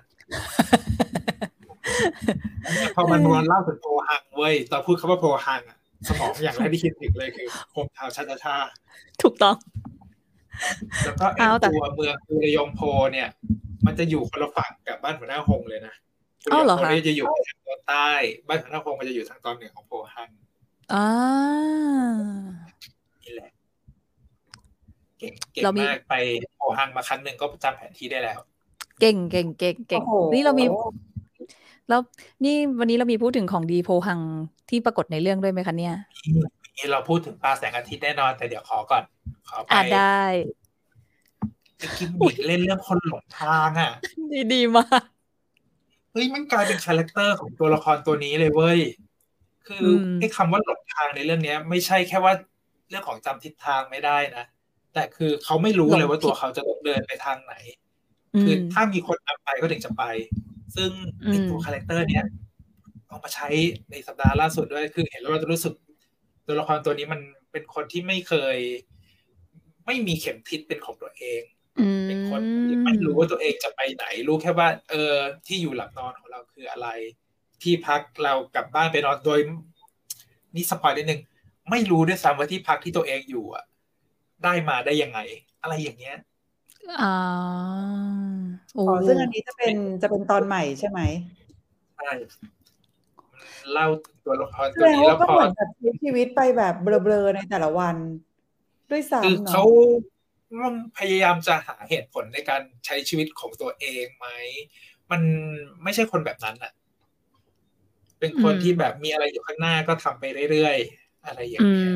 พอมันวนเล่าถึงโพฮังเว้ยตอนพูดคำว่าโพฮังอะสมองอย่างแรกที่คิดถึงเลยคือโฮมทาวน์ชาชาชาถูกต้อง แล้วก็ไอ้เอาแต่ตัวเมืองกุระยงโพเนี่ย มันจะอยู่คนละฝั่งกับบ้านหัวหน้าฮงเลยนะกุระอ้าวยงเหรอโพคะเนี่ยจะอยู่ทางตอนใต้ บ้านหัวหน้าฮงมันจะอยู่ทางตอนเหนือของโพฮังอ่านี่แหละ เก่งเก่งเรามีมากไปโพฮังมาครั้งหนึ่งก็จำแผนที่ได้แล้ว เก่งเก่งเก่งเก่งโอ้โหนี่เรามีแล้วนี่วันนี้เรามีพูดถึงของดีโพหังที่ปรากฏในเรื่องด้วยไหมคะเนี่ยนี่เราพูดถึงปลาแสงอาทิตย์แน่นอน แต่เดี๋ยวขอก่อน ขอไปอ่าได้กิมมิกเล่นเรื่องคนหลงทางอะ ดีดีมากเฮ้ยมันกลายเป็น character ของตัวละครตัวนี้เลยเว้ย คืออมไอ้คำว่าหลงทางในเรื่องเนี้ย ไม่ใช่แค่ว่าเรื่องของจำทิศทางไม่ได้นะ แต่คือเขาไม่รู้เลยว่าตัวเขาจะต้องเดินไปทางไหน คือถ้ามีคนนำไปก็ถึงจะไป ซึ่งไอ้ตัวอืม character เนี้ยเอามาใช้ในสัปดาห์ล่าสุดด้วย คือเห็นแล้วเราจะรู้สึก ตัวละครตัวนี้มันเป็นคนที่ไม่เคย ไม่มีเข็มทิศเป็นของตัวเองอืมเป็นคนที่ไม่รู้ว่าตัวเองจะไปไหน รู้แค่ว่า เออ ที่อยู่หลับนอนของเราคืออะไร ที่พักเรากลับบ้านไปนอนโดย นี่ spoil นิดนึงไม่รู้ด้วยซ้ำว่าที่พักที่ตัวเองอยู่อะ ได้มาได้ยังไง อะไรอย่างเงี้ยอ่าโอ้อ๋อซึ่งอันนี้จะเป็นจะเป็นตอนใหม่ใช่ไหมใช่เล่าถึงตัวละครแสตัวดงนี้ว่าแล้วก็พอเหมือนกับใช้ชีวิตไปแบบเบลอๆในแต่ละวัน ด้วยคือซ้ำเนาะเขาพยายามจะหาเหตุผลในการใช้ชีวิตของตัวเองไหม มันไม่ใช่คนแบบนั้นอะเป็นคนที่แบบมีอะไรอยู่ข้างหน้าก็ทำไปเรื่อยๆ อะไรอย่างอืเงี้ย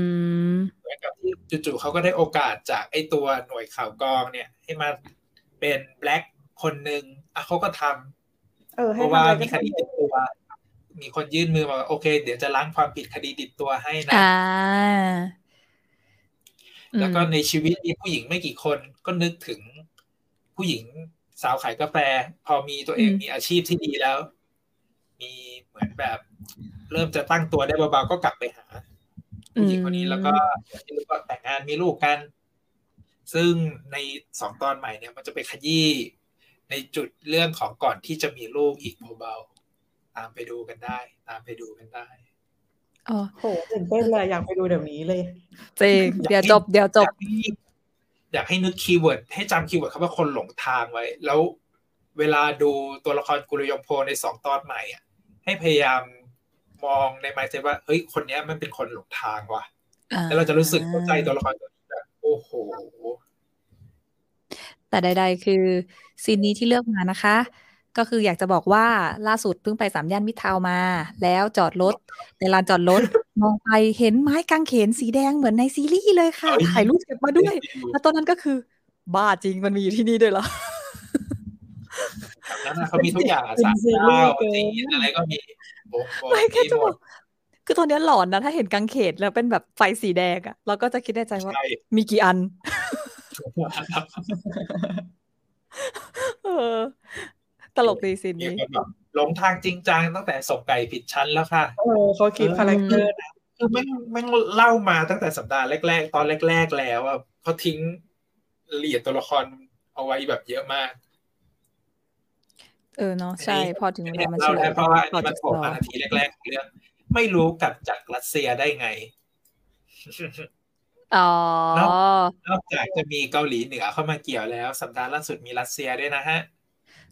มเหมือนกับที่จู่ๆเขาก็ได้โอกาสจากไอ้ตัวหน่วยข่าวกรองเนี่ย ให้มาเป็นแบล็กคนหนึ่งอะเขาก็ทำเออเพให้ราะทำว่าอะไรมีคก็ดีทำติดตัว มีคนยื่นมือมาว่าโอเค เดี๋ยวจะล้างความผิดคดีติดตัวให้นะอ่าแล้วก็ในชีวิตมีผู้หญิงไม่กี่คนก็นึกถึงผู้หญิงสาวขายกาแฟ พอมีตัวเองอืมมีอาชีพที่ดีแล้ว มีเหมือนแบบ เริ่มจะตั้งตัวได้เบาๆก็กลับไปหา ผู้หญิงคนนี้แล้วก็อย่างที่รู้ว่าแต่งงานมีลูกกัน ซึ่งในสองตอนใหม่เนี่ย มันจะไปขยี้ในจุดเรื่องของก่อนที่จะมีลูกอีกเบาๆตามไปดูกันได้ ตามไปดูกันได้อ๋อโหตื่นเต้นเลยอยากไปดูเดี๋ยวนี้เลยจริงเดี๋ยวจบเดี๋ยวจบอยากให้อยากให้นึก keyword ให้จำ keyword คำว่าคนหลงทางไว้ แล้วเวลาดูตัวละครกุลยมโพในสองตอนใหม่อะให้พยายาม มองในไมเซ็ตว่าเฮ้ยคนเนี้ยมันเป็นคนหลงทางว่ะแล้วเราจะรู้สึกเข้าใจตัวละครตัวนี้แบบโอ้โห แต่ใด ๆ คือซีนนี้ที่เลือกมานะคะ ก็คืออยากจะบอกว่าล่าสุดเพิ่งไปสามย่านมิตรทาวน์มา แล้วจอดรถในลานจอดรถมองไปเห็นไม้กางเขนสีแดงเหมือนในซีรีส์เลยค่ะเอ้ยถ่ายรูปเก็บมาด้วย แล้วตอนนั้นก็คือ บ้าจริงมันมีอยู่ที่นี่ด้วยเหรอแบบนั้นนะเขามีทุกอย่างอะเป็นสามซีรีส์เก้าเกินจีนอะไรก็มีโบกโบก ไม่แค่มีจะหมบอดกคือตอนเนี้ยหลอนนะ ถ้าเห็นกางเขนแล้วเป็นแบบไฟสีแดงอะเราก็จะคิดในใจว่าใช่มีกี่อัน เออ ตลกดีซีนมีนี้คนแบบหลงทางจริงจังตั้งแต่ส่งไก่ผิดชั้นแล้วค่ะเออเขาคิดคาแรคเตอร์นะคือแม่งแม่งเล่ามาตั้งแต่สัปดาห์แรก ๆ ตอนแรก ๆ แล้วอะเขาทิ้งรายละเอียดตัวละครเอาไว้แบบเยอะมาก เออเนาะใช่พอถึงเวลามันเราเฉลได้ยเพราะว่าอันต่อนี้มัจานกโผล่จอมานาทีแรกๆของเรื่องไม่รู้กลับจากรัสเซียได้ไงอ๋อเนอะนอกจากจะมีเกาหลีเหนือเข้ามาเกี่ยวแล้ว สัปดาห์ล่าสุดมีรัสเซียด้วยนะฮะ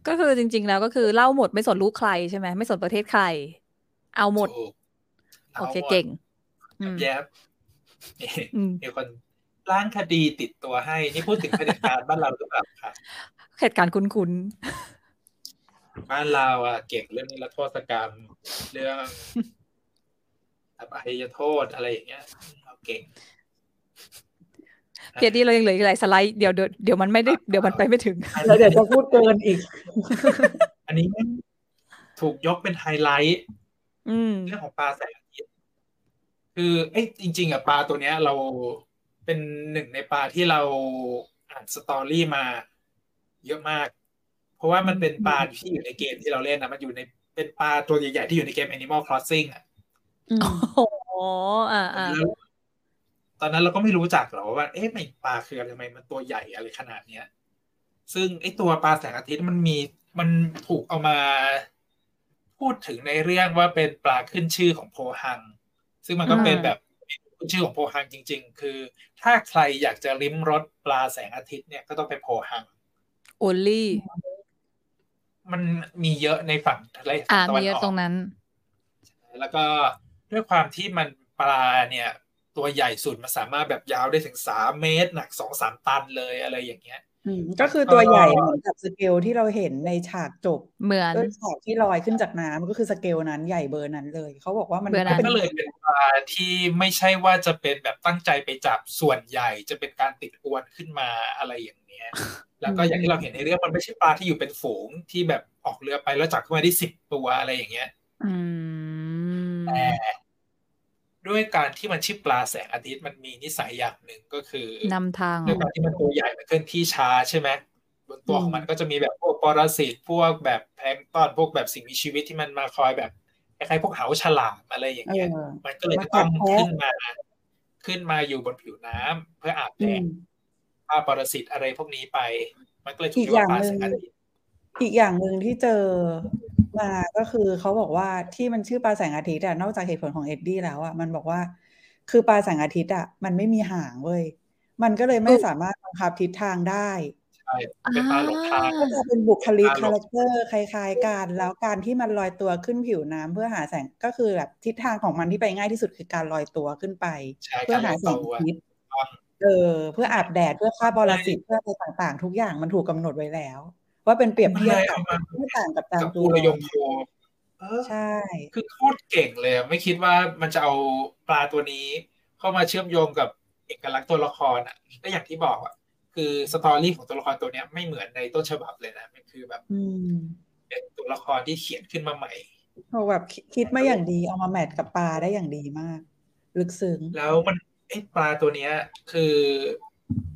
ก็คือจริง ๆ แล้วก็คือเล่าหมดไม่สนลูกใครใช่ไหมไม่สนประเทศใคร เอาหมดถูกโอเคาหมดเก่งอืมแยบนี่อืมมีคนล้างคดีติดตัวให้ นี่พูดถึงเผด็จการบ้านเราหรือเปล่าคะเหตุการณ์คุ้น บ้านเราอะเก่งเรื่องนิรโทษกรรม เรื่องอภัยโทษอะไรอย่างเงี้ยเราเก่งๆเพียที่เรายังเหลืออีกหลายสไลด์เดี๋ยวเดี๋ยวเดี๋ยวมันไม่ได้เดี๋ยวมันไปไม่ถึงแล้วเดี๋ยวจะพูดเกินอีก อันนี้ถูกยกเป็นไฮไลท์อืมเรื่องของปลาแสงอาทิตย์คือเอ้ยจริง ๆอะปลาตัวเนี้ย เราเป็นหนึ่งในปลาที่เราอ่านสตอรี่มา เยอะมากเพ ราะว่ามันเป็นปลาที่อยู่ในเกมที่เราเล่นนะมันอยู่ในเป็นปลาตัวใหญ่ๆที่อยู่ในเกม Animal Crossing อะอืมอ๋ออ่าอ่าแล้วตอนนั้นเราก็ไม่รู้จักหรอกว่า เอ๊ะมันปลาคืออะไรทำไมมันตัวใหญ่อะไรขนาดเนี้ย ซึ่งไอ้ตัวปลาแสงอาทิตย์มันมีมันถูกเอามาพูดถึงในเรื่องว่าเป็นปลาขึ้นชื่อของโพฮัง ซึ่งมันก็เป็นแบบขึ้นชื่อของโพฮังจริง ๆ คือ ถ้าใครอยากจะลิ้มรสปลาแสงอาทิตย์เนี่ยก็ต้องไปโพฮังโอลี่ มันมีเยอะในฝั่งทะเลอ่าตะมีวันเยออะอกตรงนั้น แล้วก็ด้วยความที่มันปลาเนี่ย ตัวใหญ่สุดมันสามารถแบบยาวได้ถึงสามเมตร หนักสองสามตันเลยอะไรอย่างเงี้ยอืมก็คือตัวใหญ่เหมือนกับสเกลที่เราเห็นในฉากจบเหมือนด้วยฉากที่ลอยขึ้นจากน้ำก็คือสเกลนั้นใหญ่เบอร์นั้นเลย เขาบอกว่ามันเบอร์นั้นป็ก็เลยเป็นปลาที่ไม่ใช่ว่าจะเป็นแบบตั้งใจไปจับส่วนใหญ่จะเป็นการติดอวนขึ้นมาอะไรอย่าง เนี้ย แล้วก็อย่างที่เราเห็นในเรื่องมันไม่ใช่ปลาที่อยู่เป็นฝูงที่แบบออกเรือไปแล้วจับขึ้นมาได้สิบตัวอะไรอย่างเงี้ยอืมแต่ด้วยการที่มันชื่อปลาแสงอาทิตย์มันมีนิสัยอย่างหนึ่งก็คือนำทางด้วยการที่มันตัวใหญ่มันเคลื่อนที่ช้าใช่ไหมบนตัวของมันก็จะมีแบบพวกปรสิตพวกแบบแพลงก์ตอนพวกแบบสิ่งมีชีวิตที่มันมาคอยแบบคล้ายๆพวกเหาฉลามอะไรอย่างเอเงี้ยอมันก็เลยมากัต้อดงแทะขึ้นมา ขึ้นมาอยู่บนผิวน้ำเพื่ออาบแดอืดมฆ่าปรสิตอะไรพวกนี้ไป มันก็เลยถูอีกกเรียกอย่างว่าปลาหแสนึ่งงอาทิตย์อีกอย่างหนึ่งที่เจอมาก็คือเขาบอกว่าที่มันชื่อปลาแสงอาทิตย์อะนอกจากเหตุผลของเอ็ดดี้แล้วอะมันบอกว่า คือปลาแสงอาทิตย์อะมันไม่มีหางเว้ยมันก็เลยไม่สามารถบังคับทิศทางได้ใช่เป็นปลาหลงทางก็จะเป็นบุคลิกอ่าคาแรคเตอร์คล้ายๆกันแล้วการที่มันลอยตัวขึ้นผิวน้ำเพื่อหาแสงก็คือแบบทิศทางของมันที่ไปง่ายที่สุดคือการลอยตัวขึ้นไปใช่เพื่อการหาลอยแสงตัวอาทิตย์ต้อง เออ เพื่ออาบแดดเพื่อฆ่าบอลสิตเพื่ออะไรต่างๆ ทุกอย่างมันถูกกำหนดไว้แล้ว ว่าเป็นเปรียบมันเทียเลบยกัเอาบมาไม่ต่างกับตามกับตัปูวระยงโคเออใช่ คือโคตรเก่งเลยอะไม่คิดว่ามันจะเอาปลาตัวนี้ เข้ามาเชื่อมโยงกับเอกลักษณ์ตัวละครอะก็อย่างที่บอกอะคือสตอรี่ของตัวละครตัวเนี้ยไม่เหมือนในต้นฉบับเลยนะมันคือแบบอืมเป็นตัวละครที่เขียนขึ้นมาใหม่โหแบบคิดคิดมาอย่างดีเอามาแมทกับปลาได้อย่างดีมาก ลึกซึ้งแล้วมัน ไอ้ปลาตัวเนี้ย คือ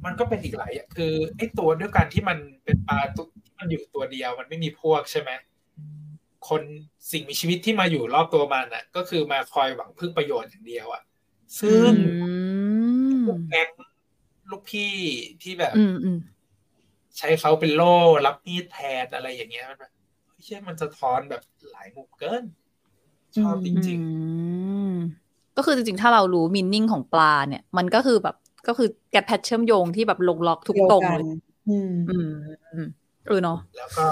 มันก็เป็นอีกหลายอย่างคือไอ้ตัวด้วยการที่มันเป็นปลาตัวที่มันอยู่ตัวเดียว มันไม่มีพวกใช่ไหมคนสิ่งมีชีวิตที่มาอยู่รอบตัวมันอะ ก็คือมาคอยหวังพึ่งประโยชน์อย่างเดียวอะ ซึ่งอืมแก๊งลูกพี่ที่แบบอืมอืมใช้เขาเป็นโล่รับมีดแทนอะไรอย่างเงี้ยมันแบบเฮ้ยเชื่อมันสะท้อนแบบหลายมุมเกิน ชอบจริงอืม ก็คือจริงๆ ถ้าเรารู้มินนิ่งของปลาเนี่ย มันก็คือแบบก็คือแกะแพทเชื่อมโยงที่แบบลงล็อกทุกเดียวตรงกัเลนยอืมอืมอืมเออเนาะๆแล้วก็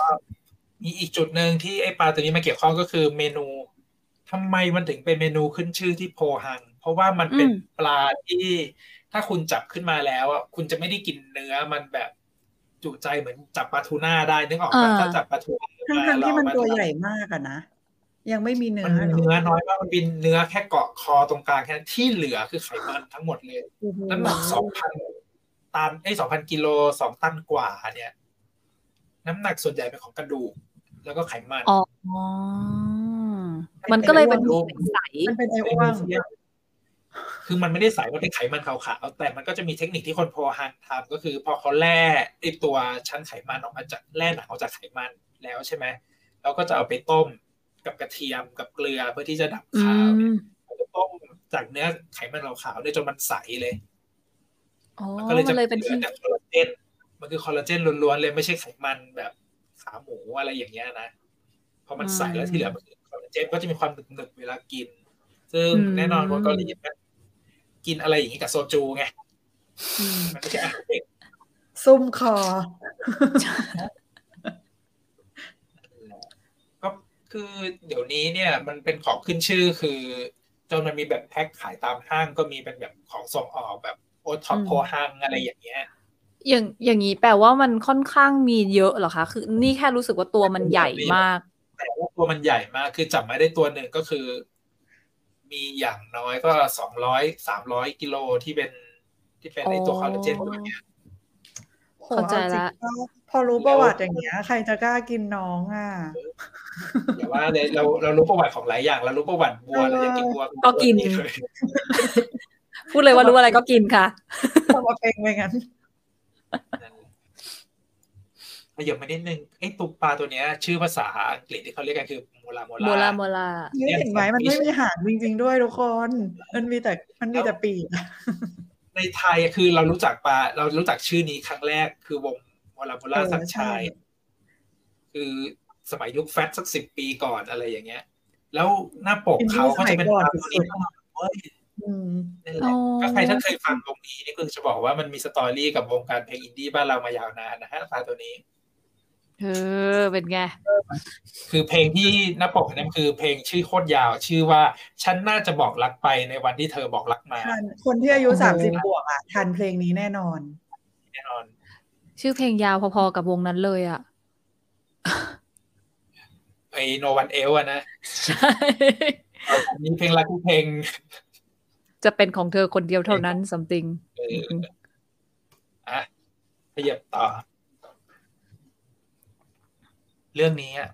มีอีกจุดหนึ่งที่ไอ้ปลาตัวนี้มาเกี่ยวข้องก็คือเมนูทำไมมันถึงเป็นเมนูขึ้นชื่อที่โพหัง เพราะว่ามันเป็นปลาที่ถ้าคุณจับขึ้นมาแล้วอะคุณจะไม่ได้กินเนื้อมันแบบจุใจเหมือนจับปลาทูน่าได้นึกออกปะถ้าจับปลาทูน่าทั้งทั้งๆที่มันเราาตัวใหญ่มากอะนะ ยังไม่มีเนื้มัอนหรเนื้ออน้อยมากมันเป็นเนื้อแค่เกาะคอตรงกลางแค่นั้นที่เหลือคือไขมันทั้งหมดเลยโอ้โหน้ำหนักสองพันตันไอ้สองพันกิโลสองตันกว่าเนี่ย น้ำหนักส่วนใหญ่เป็นของกระดูกแล้วก็ไขมันอ๋อมันก็เลยเป็นรูปใสมันเป็นไอในอ้วมิงวเซียมคือมันไม่ได้ใสมันเป็นไขมันขาวๆแต่มันก็จะมีเทคนิคที่คนโพฮันทำก็คือพอเขาแล่ไอ้ตัวชั้นไขมันออกมาจากแล่หนังออกจากไขมันแล้วใช่ไหมเราก็จะเอาไปต้ม กับกระเทียมกับเกลือเพื่อที่จะดับอืคาวเนี่ยมเราจะต้มจากเนื้อไขมันขาวๆเนี่ยจนมันใสเลยอ๋อมันก็เลยมัจะนเลยเป็นเหลืที่อแต่คอลลาเจนมันคือคอลลาเจนล้วนๆเลยไม่ใช่ไขมันแบบขาหมูอะไรอย่างเงี้ยนะพอมันใสแล้วที่เหลือมันคือคอลลาเจนก็จะมีความหนึบๆเวลากิน ซึ่งแน่นอนคนเกาหลีมันกินอะไรอย่างงี้กับโซจูไงอืมมันไม่ใช่อาหารเด็กซุ่มคอ ก็ คือเดี๋ยวนี้เนี่ยมันเป็นของขึ้นชื่อคือจนมันมีแบบแพ็คขายตามห้างก็มีเป็นแบบของส่งออกแบบโอท็อปอืมโพฮังอะไรอย่างเงี้ยอย่างอย่างนี้แปลว่ามันค่อนข้างมีเยอะเหรอคะ คือนี่แค่รู้สึกว่าตัวมันใหญ่มาก แต่ว่าตัวมันใหญ่มากคือจับมาได้ตัวหนึ่งก็คือ มีอย่างน้อยก็สองร้อยสามร้อยกิโลที่เป็นที่เป็นไอตัวคอลลาเจนตัวเนี้ยโหเข้าใจละอริงๆ พอรู้ประวัติอย่างเงี้ย ใครจะกล้ากินน้องอะแต่ว่าเลยเราเรารู้ประวัติของหลายอย่างเรารู้ประวัติบัวเราอยากกินบัวก็กินเลยพูดเลยว่ารู้อะไรก็กินค่ะทำมาเป็นไปงั้นขยับมานิดนึงไอ้ตุกปลาตัวเนี้ย ชื่อภาษาอังกฤษที่เขาเรียกกันคือโมลาโมโมลาลาโมลานี่เห็นไหมมันไม่มีหางจริง ๆ ด้วยทุกคน มันมีแต่มันมีแต่ปีกอะในไทยคือเรารู้จักปลาเรารู้จักชื่อนี้ครั้งแรกคือวง โมลาโมลาสักชาย คือสมัยยุคแฟตสักสิบปีก่อนอะไรอย่างเงี้ย แล้วหน้าปกเขาก็จะเป็นปลาตัวนี้ทั้งหมดเว้ยอืมนั่นแหอ๋ละอถ้าใครถ้าเคยฟังวงนี้นี่คือจะบอกว่ามันมีสตอรี่กับวงการเพลงอินดี้บ้านเรามายาวนานนะฮะปลาตัวนี้เออเป็นไง คือเพลงที่หน้าปกนั้นคือเพลงชื่อโคตรยาว ชื่อว่าฉันน่าจะบอกรักไปในวันที่เธอบอกรักมาทันคนที่อายุโอ้โหสามสิบบวกอะทันเพลงนี้แน่นอน แน่นอน ชื่อเพลงยาวพอๆกับวงนั้นเลยอะไอโนวันเอลอะนะ ใช่อันนี้เพลงรักทุกเพลง จะเป็นของเธอคนเดียวเท่านั้น something เอออะขยับต่อ เรื่องนี้อะ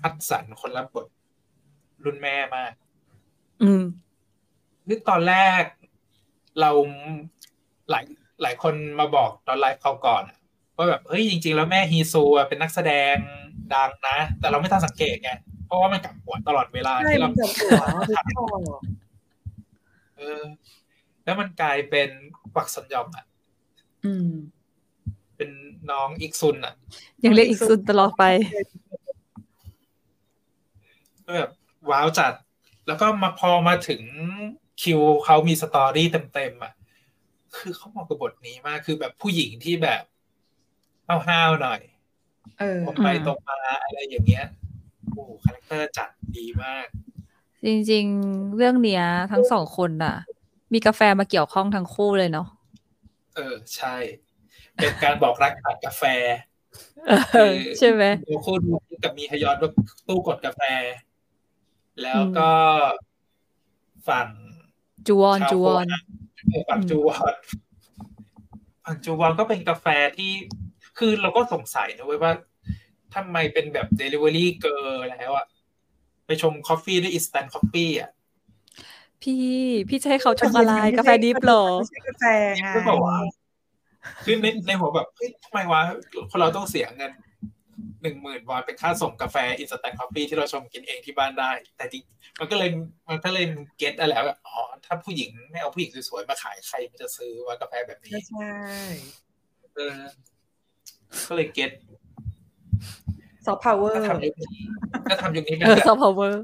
คัดสรรคนรับบท รุ่นแม่มาก อืมคือตอนแรกเราหลายหลายคนมาบอกตอนไลฟ์เขาก่อนอะ ว่าแบบเฮ้ยจริง ๆ แล้วแม่ฮีซูอะเป็นนักแสดงดังนะ แต่เราไม่ทันสังเกตไงเพราะว่ามันกลับหัวตลอดเวลาใช่ที่มัเรานจะหัวทุกข้อเออ แล้วมันกลายเป็นกวักสัญญอมอะอืมเป็นน้องอีกซุนอะ ยังเรียกอีกสุดตลอดไปก็แบบ wow จัด แล้วก็มาพอมาถึงคิวเขามี story เต็มๆอะ คือเขาเหมาะกับบทนี้มากคือแบบผู้หญิงที่แบบ ห้าวๆหน่อยเออตรงไปอืมตรงมาอะไรอย่างเงี้ยโอ้ character จัดดีมาก จริงๆ เรื่องเนี้ย ทั้งสองคนน่ะ มีกาแฟมาเกี่ยวข้องทั้งคู่เลยเนาะเออ ใช่ เป็นการบอกรักผ่านกาแฟเออใช่ไหมดูคู่ดูกับมีฮยอนว่าตู้กดกาแฟ แล้วก็ฝั่งจูวอนชาวจูวอนโคราชเออฝั่งอืมจูวอนฝั่งจูวอนก็เป็นกาแฟที่ คือเราก็สงสัยนะเว้ยว่าทำไมเป็นแบบ Delivery Girl แล้วอะไปชง coffee ด้วย instant coffee อะพี่ พี่จะให้เขาชงอะไรกาแฟ drip เหรอไม่ใช่กาแฟไงก็บอกว่าคือในในหัวแบบเฮ้ยทำไมวะคนเราต้องเสียเงินหนึ่งหมื่นวอนเป็นค่าส่งกาแฟ instant coffee ที่เราชงกินเองที่บ้านได้ แต่จริงมันก็เลยมันก็เลย get อะไรแบบอ๋อถ้าผู้หญิงไม่เอาผู้หญิงสวยๆมาขายใครมันจะซื้อว่ากาแฟแบบนี้ก็ใช่เออ ก็เลยเก็ตซอฟต์พาวเวอถ้าร์ทำยุคนี้ถ้าทำยุคนี้เป็นเออแบบซอฟต์พาวเวอร์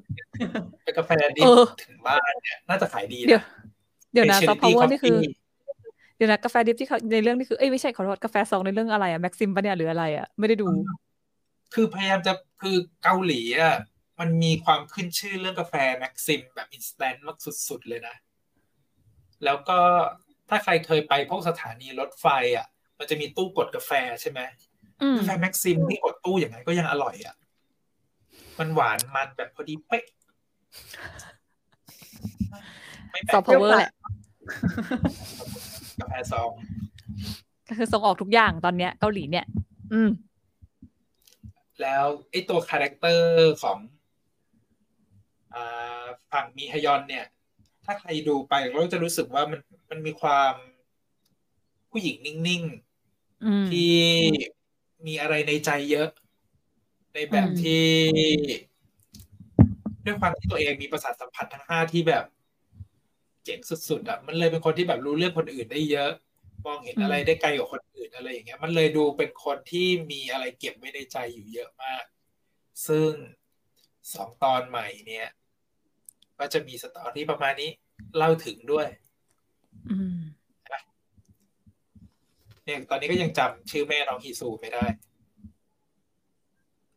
เป็นกาแฟดิเอบอถึงบ้านเนี่ยน่าจะขายดีเดี๋ยวนะเดี๋ยวนะป็ซอฟต์พาวเวอร์ charity นี่คือ coffee เดี๋ยวนะกาแฟดิฟที่เขาในเรื่องนี่คือเอ้ยไม่ใช่ขอโทษกาแฟซองในเรื่องอะไรอะแม็กซิมปะเนี่ยหรืออะไรอะไม่ได้ดู คือพยายามจะคือเกาหลีอะมันมีความขึ้นชื่อเรื่องกาแฟแม็กซิมแบบอินสแตนต์มากสุดๆเลยนะ แล้วก็ถ้าใครเคยไปพวกสถานีรถไฟอะ มันจะมีตู้กดกาแฟใช่ไหมอืมกาแฟแม็กซิมที่กดตู้อย่างไงก็ยังอร่อยอะ มันหวานมันแบบพอดีเป๊ะไม่แปลกซอฟต์พาวเวอร์แหละกาแฟซองก็คือส่งออกทุกอย่างตอนเนี้ยเกาหลีเนี่ย อืม แล้วไอ้ตัว character ของอ่าฝั่งมีฮยอนเนี่ย ถ้าใครดูไปก็จะรู้สึกว่ามันมันมีความผู้หญิงนิ่งอืมๆ ที่มีอะไรในใจเยอะ ในแบบอืมที่ด้วยความที่ตัวเองมีประสาทสัมผัสทั้งห้าที่แบบเจ๋งสุดๆอะมันเลยเป็นคนที่แบบรู้เรื่องคนอื่นได้เยอะ มองเห็นอะไรได้ไกลกว่าคนอื่นอะไรอย่างเงี้ย มันเลยดูเป็นคนที่มีอะไรเก็บไว้ในใจอยู่เยอะมาก ซึ่งสองตอนใหม่เนี่ย ก็จะมีสตอรี่ประมาณนี้ เล่าถึงด้วย อืม เนี่ยตอนนี้ก็ยังจำชื่อแม่น้องฮีซูไม่ได้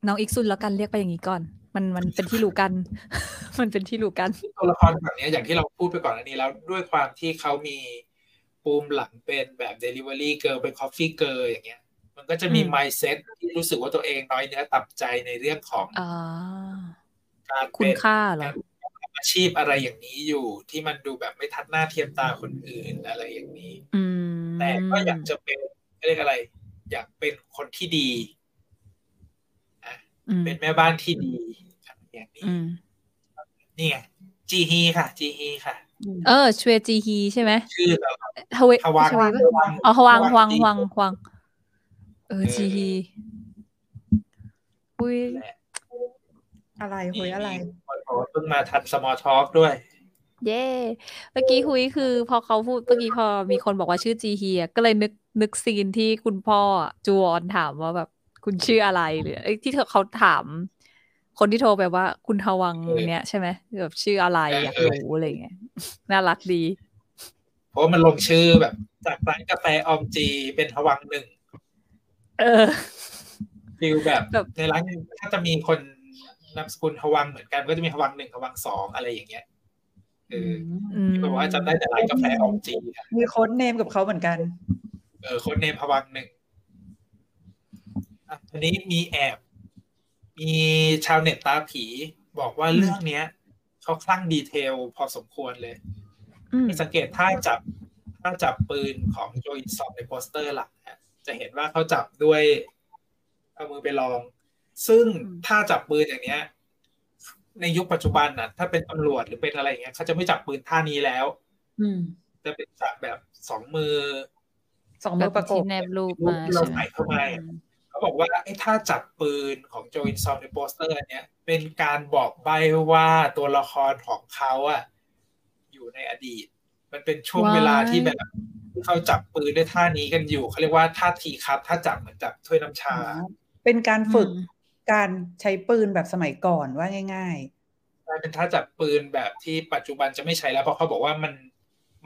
น้องอีกซุนแล้วกันเรียกไปอย่างนี้ก่อน มันมันเป็นที่รู้กัน มันเป็นที่รู้กันตัวละครแบบนี้อย่างที่เราพูดไปก่อนอันนี้แล้วด้วยความที่เขามีปูมหลังเป็นแบบ Delivery Girl เป็น Coffee Girl อย่างเงี้ย มันก็จะมีอืม mindset ที่รู้สึกว่าตัวเองน้อยเนื้อต่ำใจในเรื่องของอ่าการคุณเป็นค่าเหรออาชีพอะไรอย่างนี้อยู่ที่มันดูแบบไม่ทัดหน้าเทียมตาคนอื่นอะไรอย่างนี้ อืม แต่ก็อยากจะเป็นเรียกอะไร อยากเป็นคนที่ดีอืมเป็นแม่บ้านที่ดีอะไรอย่างนี้อืมนี่ไงจีฮีค่ะ จีฮีค่ะ เออชเวจีฮีใช่ไหมชื่อเราฮเวฮวังชเวฮวังอ๋อฮวังฮวังจีฮวังฮวังเออเออจีฮีอุ้ยแหละอะไรโหยอะไรคนบอกว่าเพิ่งมาทันสมอลท็อกด้วย เย่เมื่อกี้คุยคือ พอเขาพูดเมื่อกี้พอมีคนบอกว่าชื่อจีฮีอะก็เลยนึกนึกซีนที่คุณพ่ออะจูวอนถามว่าแบบคุณชื่ออะไรหรือไอ้ที่เธอเขาถาม คนที่โทรไปว่า คุณฮวังเออเนี้ยใช่ไหมแบบชื่ออะไรเอออยากเออรู้อะไรเงี้ยน่ารักดี เพราะว่ามันลงชื่อแบบ จากร้านกาแฟออมจีเป็นฮวังหนึ่งเออ feel แบบแบบในร้านถ้าจะมีคนนามสกุลฮวังเหมือนกันก็จะมีฮวังหนึ่งฮวังสองอะไรอย่างเงี้ย เอออืมที่บอกว่าจำได้แต่ร้านกาแฟออมจีอะมี codename กับเขาเหมือนกัน เออ codename ฮวังหนึ่งอะทีนี้มีแอบ มีชาวเน็ตตาผีบอกว่าเรื่องเนี้ยเขาคลั่ง detail พอสมควรเลยอืมสังเกตถ้าจับถ้าจับปืนของโจอินซองในโปสเตอร์หลักเนี่ยจะเห็นว่าเขาจับด้วยเอามือไปรอง ซึ่งถ้าจับปืนอย่างเนี้ย ในยุคปัจจุบันน่ะ ถ้าเป็นตำรวจหรือเป็นอะไรอย่างเงี้ยเขาจะไม่จับปืนท่านี้แล้ว อืมจะเป็นจับแบบสองมือ สองมือที่ประกบแนบรูปรูมาปที่เราใช่ไหมใส่เข้ามาเขาบอกว่าไอ้ถ้าจับปืนของโจอินซองในโปสเตอร์อันเนี้ยเป็นการบอกใบว่าตัวละครของเขาอะอยู่ในอดีต มันเป็นช่วงเวลาที่แบบเขาจับปืนด้วยท่านี้กันอยู่เขาเรียกว่าท่าทีครับถ้าจับเหมือนจับถ้วยน้ำชา เป็นการฝึกอืม การใช้ปืนแบบสมัยก่อนว่าง่ายกลายเป็นท่าจับปืนแบบที่ปัจจุบันจะไม่ใช้แล้วเพราะเขาบอกว่ามัน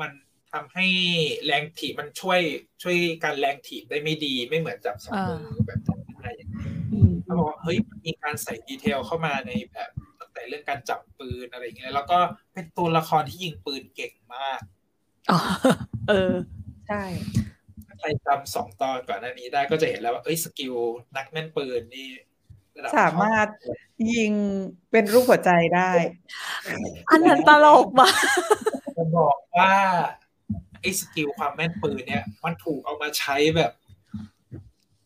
มันทำให้แรงถีบมันช่วยช่วยการแรงถีบได้ไม่ดีไม่เหมือนจับสองมือแบบธรรมดาอย่างนี้ๆอืมเขาบอกว่าเฮ้ยมันมีการใส่ detail เข้ามาในแบบตั้งแต่เรื่องการจับปืนอะไรอย่างเงี้ยแล้วก็เป็นตัวละครที่ยิงปืนเก่งมากอ๋อเออใช่ถ้าใครจำสองตอนก่อนหน้านี้ได้ก็จะเห็นแล้วว่าเอ้ย skill นักแม่นปืนนี่ระดับ สามารถยิงเป็นรูปหัวใจได้ อันนั้นตลกมากจะบอกว่าไอ้สกิลความแม่นปืนเนี่ย มันถูกเอามาใช้แบบ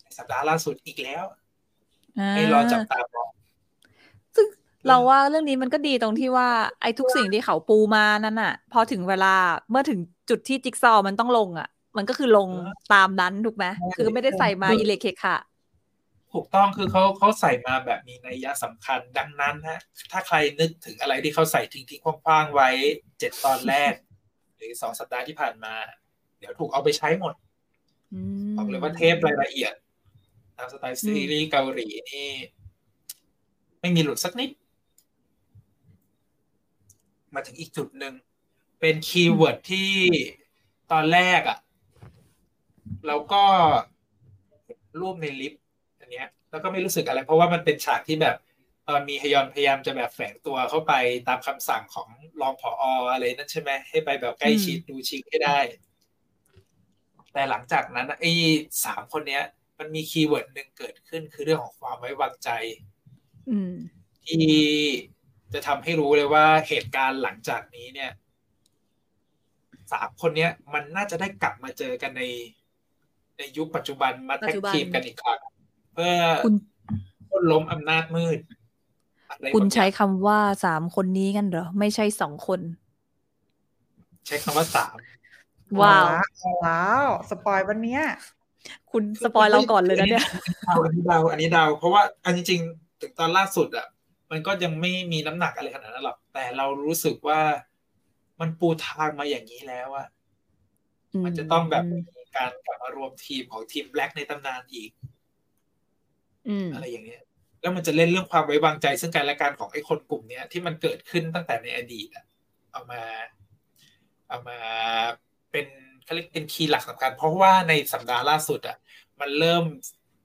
ในสัปดาห์ล่าสุดอีกแล้วให้รอจับตามองซึ่งเราว่าเรื่องนี้มันก็ดีตรงที่ว่า ไอ้ทุกสิ่งที่เขาปูมานั่นน่ะพอถึงเวลาเมื่อถึงจุดที่จิ๊กซอว์มันต้องลงอะมันก็คือลงตามนั้นถูกไหมคือไม่ได้ใส่มาอิเล็กเคค่ะ ถูกต้องคือเขาเขาใส่มาแบบมีนัยยะสำคัญดังนั้นฮะถ้าใครนึกถึงอะไรที่เขาใส่ทิ้งทิ้งๆขว้างๆไว้เจ็ดตอนแรก หรือสองสัปดาห์ที่ผ่านมา เดี๋ยวถูกเอาไปใช้หมดบอกเลยว่าเก็บรายละเอียดตามสไตล์ซีรีส์เกาหลีนี่ไม่มีหลุดสักนิด มาถึงอีกจุดหนึ่ง เป็น keyword ที่ตอนแรกอะ่ะ เราก็จูบในลิฟต์อัน เนี้ยแล้วก็ไม่รู้สึกอะไร เพราะว่ามันเป็นฉากที่แบบตอนมีฮยอนพยายามจะแบบแฝงตัวเข้าไปตามคำสั่งของรองผออะไรนั่นใช่ไหมให้ไปแบบใกล้ชิดดูชิคให้ได้ แต่หลังจากนั้นน่ะไอ้สามคนเนี้ย มันมี keyword หนึ่งเกิดขึ้นคือเรื่องของความไว้วางใจอืมที่จะทำให้รู้เลยว่าเหตุการณ์หลังจากนี้เนี่ยสามคนเนี้ย มันน่าจะได้กลับมาเจอกันในในยุคปัจจุบันมาปัแท็จกจุบันทีมกันอีกครั้ง เพื่อคุณพ้นล้มอำนาจมืดอะไรคุณบางอย่างใช้คำว่าสามคนนี้กันเหรอ ไม่ใช่สองคน ใช้คำว่าสามว้าวเอาว้าวสปอยวันเนี้ย คุณสปอยเราก่อนเลยนะเนี่ยเอาอันนี้เดาอันนี้เดาเพราะว่าอันจริงๆถึงตอนล่าสุดอะ มันก็ยังไม่มีน้ำหนักอะไรขนาดนั้นหรอก แต่เรารู้สึกว่ามันปูทางมาอย่างนี้แล้วอะมันจะต้องแบบมีการกลับมารวมทีมของทีมแบล็กในตำนานอีก อืมอะไรอย่างเนี้ย แล้วมันจะเล่นเรื่องความไว้วางใจ ซึ่งกันและกันของไอ้คนกลุ่มเนี้ยที่มันเกิดขึ้นตั้งแต่ในอดีตอะเอามา เอามาเป็นเขาเรียกเป็นคีย์หลักสำคัญ เพราะว่าในสัปดาห์ล่าสุดอะ มันเริ่ม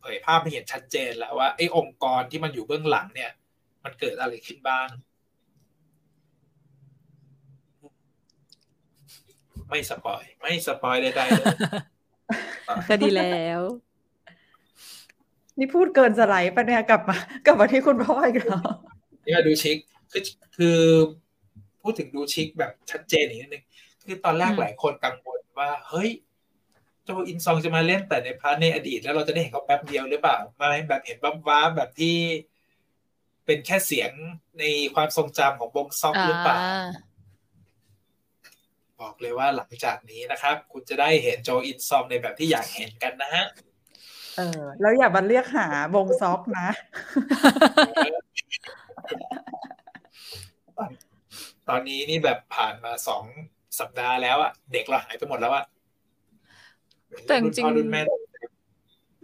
เผยภาพให้เห็นชัดเจนแล้วว่าไอ้องค์กรที่มันอยู่เบื้องหลังเนี่ย มันเกิดอะไรขึ้นบ้าง ไม่ spoil ไม่ spoil ใดๆเลยก็ดีแล้ว นี่พูดเกินสไลด์ปะเนี่ยกลับมากลับมาที่คุณพ่ออีกแล้วนี่มาดูชิคคือคือพูดถึงดูชิคแบบชัดเจนอีกนิดนึงคือตอนแรกอืมหลายคนกังวลว่า เฮ้ยโจอินซองจะมาเล่นแต่ใน part ในอดีต แล้วเราจะได้เห็นเขาแป๊บเดียวหรือเปล่ามาแบบเห็นบ้าว้าบๆแบบที่เป็นแค่เสียงในความทรงจำของบงซอกหรือเปล่าบอกเลยว่าหลังจากนี้นะครับ คุณจะได้เห็นโจอินซองในแบบที่อยากเห็นกันนะฮะ เออ แล้วอย่ามาเรียกหาบงซอกนะตอนตอนนี้นี่แบบผ่านมาสองสัปดาห์แล้วอะเด็กเราหายไปหมดแล้วอะแต่จริงๆนพ่อรุ่นแม่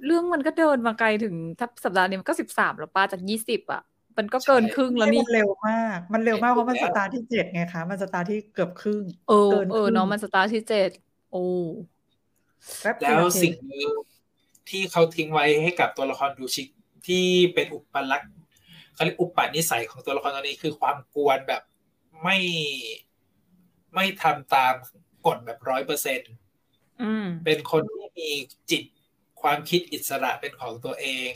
เรื่องมันก็เดินมาไกลถึงถ้าสัปดาห์นี้มันก็สิบสามแล้วปะจากยี่สิบอะมันก็เกินครึ่งแล้วนี่มันเร็วมาก มันเร็วมากเพราะมันสตาร์ทที่เจ็ดไงคะ มันสตาร์ทที่เกือบครึ่ง เออเกินเออครึ่งเนาะมันสตาร์ทที่เจ็ด โอ้แป๊บเดีแล้วสิ่งหนึ่ง ที่เขาทิ้งไว้ให้กับตัวละครดูชิกที่เป็นอุปลักษณ์เขาเรียกอุปนิสัยของตัวละครตัวนี้คือความกวนแบบไม่ไม่ทำตามกฎแบบร้อยเปอร์เซ็นต์อืมเป็นคนที่มีจิตความคิดอิสระเป็นของตัวเอง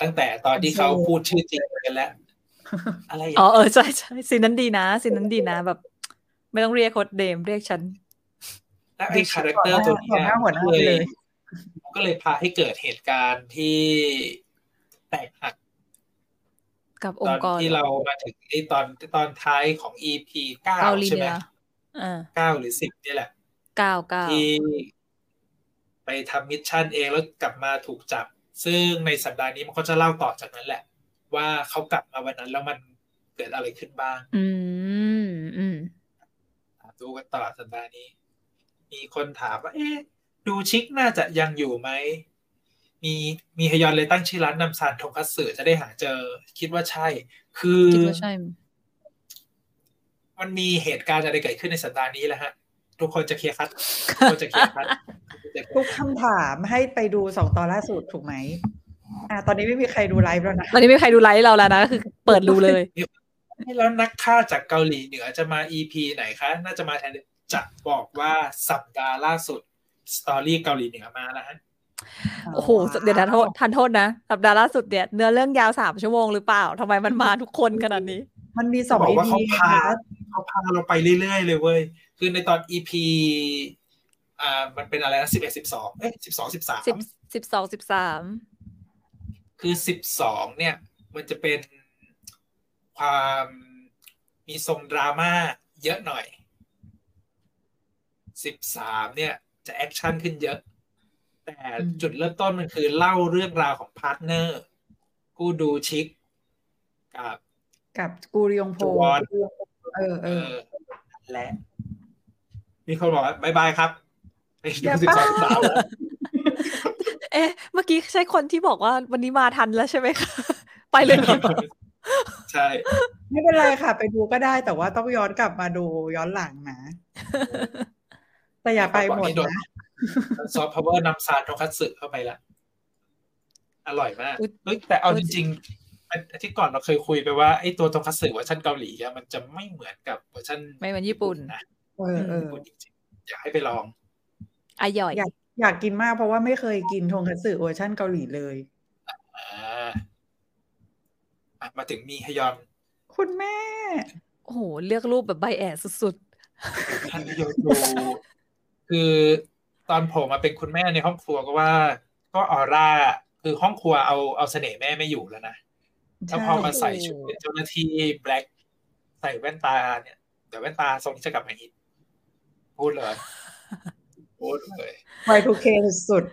ตั้งแต่ตอนที่เขาพูดชื่อจริงกันแล้ว อ๋ออะไรอย่างอ๋อเงี้ยเออใช่ใช่ scene นั้นดีนะ scene นั้นดีนะแบบ ไม่ต้องเรียก codename เรียกฉันแล้วไอ้ character ตัวเนี้ยหัวหน้าหัวหน้าก็ไปเลเลยย ก็เลยพาให้เกิดเหตุการณ์ที่แตกหักกับอตองนค์กรที่เรามาถึงไอ้ตอนตอนท้ายของ EP เก้าเกาหลีใช่เหไหมนืออ่าเก้าหรือสิบนี่แหละเก้าเก้าที่ไปทำมิชชั่นเองแล้วกลับมาถูกจับ ซึ่งในสัปดาห์นี้มันก็จะเล่าต่อจากนั้นแหละ ว่าเขากลับมาวันนั้นแล้วมันเกิดอะไรขึ้นบ้าง อืมอืมดูกันต่อสัปดาห์นี้ มีคนถามว่า เอ๊ะ ดูชิคน่าจะยังอยู่ไหม มีมีฮยอนเลยตั้งชื่อร้านนำซานทงคัตสึจะได้หาเจอ คิดว่าใช่ คือคิดว่าใช่ มันมีเหตุการณ์อะไรเกิดขึ้นในสัปดาห์นี้แหละฮะ ทุกคนจะ clear cut ทุกคนจะ clear cutทุกคำถามให้ไปดูสองตอนล่าสุดถูกไหมอ่า ตอนนี้ไม่มีใครดูไลฟ์แล้วนะ ตอนนี้ไม่มีใครดูไลฟ์เราแล้วนะก็คือเปิดดูเลยแล้วนักฆ่าจากเกาหลีเหนือจะมา EP ไหนคะ น่าจะมาแทนจะบอกว่าสัปดาห์ล่าสุด story เกาหลีเหนือมาแล้วฮะโอ้โห เดี๋ยวนะโทษทันโทษนะสัปดาห์ล่าสุดเนี่ยเนื้อเรื่องยาวสามชั่วโมงหรือเปล่าทำไมมันมาทุกคนขนาดนี้ มันมีสองบอกอีว่าพีเขาพาเขาพาเราไปเรื่อยๆเลยเว้ย คือในตอน EP อ่ามันเป็นอะไรนะสิบเอ็ดสิบสองเอ้ยสิบสองสิบสามสิบสิบสองสิบสามคือสิบสองเนี่ย มันจะเป็นความมีทรงดราม่าเยอะหน่อยสิบสามเนี่ย จะแอคชั่นขึ้นเยอะ แต่จุดเริ่มต้นมันคือเล่าเรื่องราวของพาร์ทเนอร์ กูดูชิคกับกับกูรยงโพจูวอนเออเอเอออและมีคนบอกว่าบายบายครับไปอดูย่าสิบบ้าสองสิบสามแล้วเอ๊ะ เมื่อกี้ใช่คนที่บอกว่าวันนี้มาทันแล้วใช่ไหมคะ ไปเลยเหรอใช่ ไม่เป็นไรค่ะ ไปดูก็ได้แต่ว่าต้องย้อนกลับมาดูย้อนหลังนะ แต่อย่าไปหมดนะซอฟต์พาวเวอร์นัมซานทงคัตสึเข้าไปละอร่อยมากอุ๊ยเฮ้ยแต่เอาจริงๆอาอาที่ก่อนเราเคยคุยไปว่าไอ้ตัวทงคัตสึเวอร์ชันเกาหลีอะมันจะไม่เหมือนกับเวอร์ชันไม่เหมือนญี่ปุ่นนะเออเออญี่ปุ่นจริงๆอยากให้ไปลองอร่อยอยากอยากกินมากเพราะว่าไม่เคยกินทงคัตสึเวอร์ชันเกาหลีเลยอ่าอะมาถึงมีฮยอน คุณแม่ โอ้โห เลือกรูปแบบใบแอดสุดท่านฮยอนดู คือตอนโผล่มาเป็นคุณแม่ในห้องครัวก็ว่า ก็ออร่าคือห้องครัวเอาเอาเสน่ห์แม่ไม่อยู่แล้วนะแล้วพอมาใส่ชุดเป็นเจ้าหน้าที่แบล็กใส่แว่นตาเนี่ยเดี๋ยวแว่นตาทรงนี้จะกลับมาฮิตพูดเลยพูดเลยไวทูเคสุด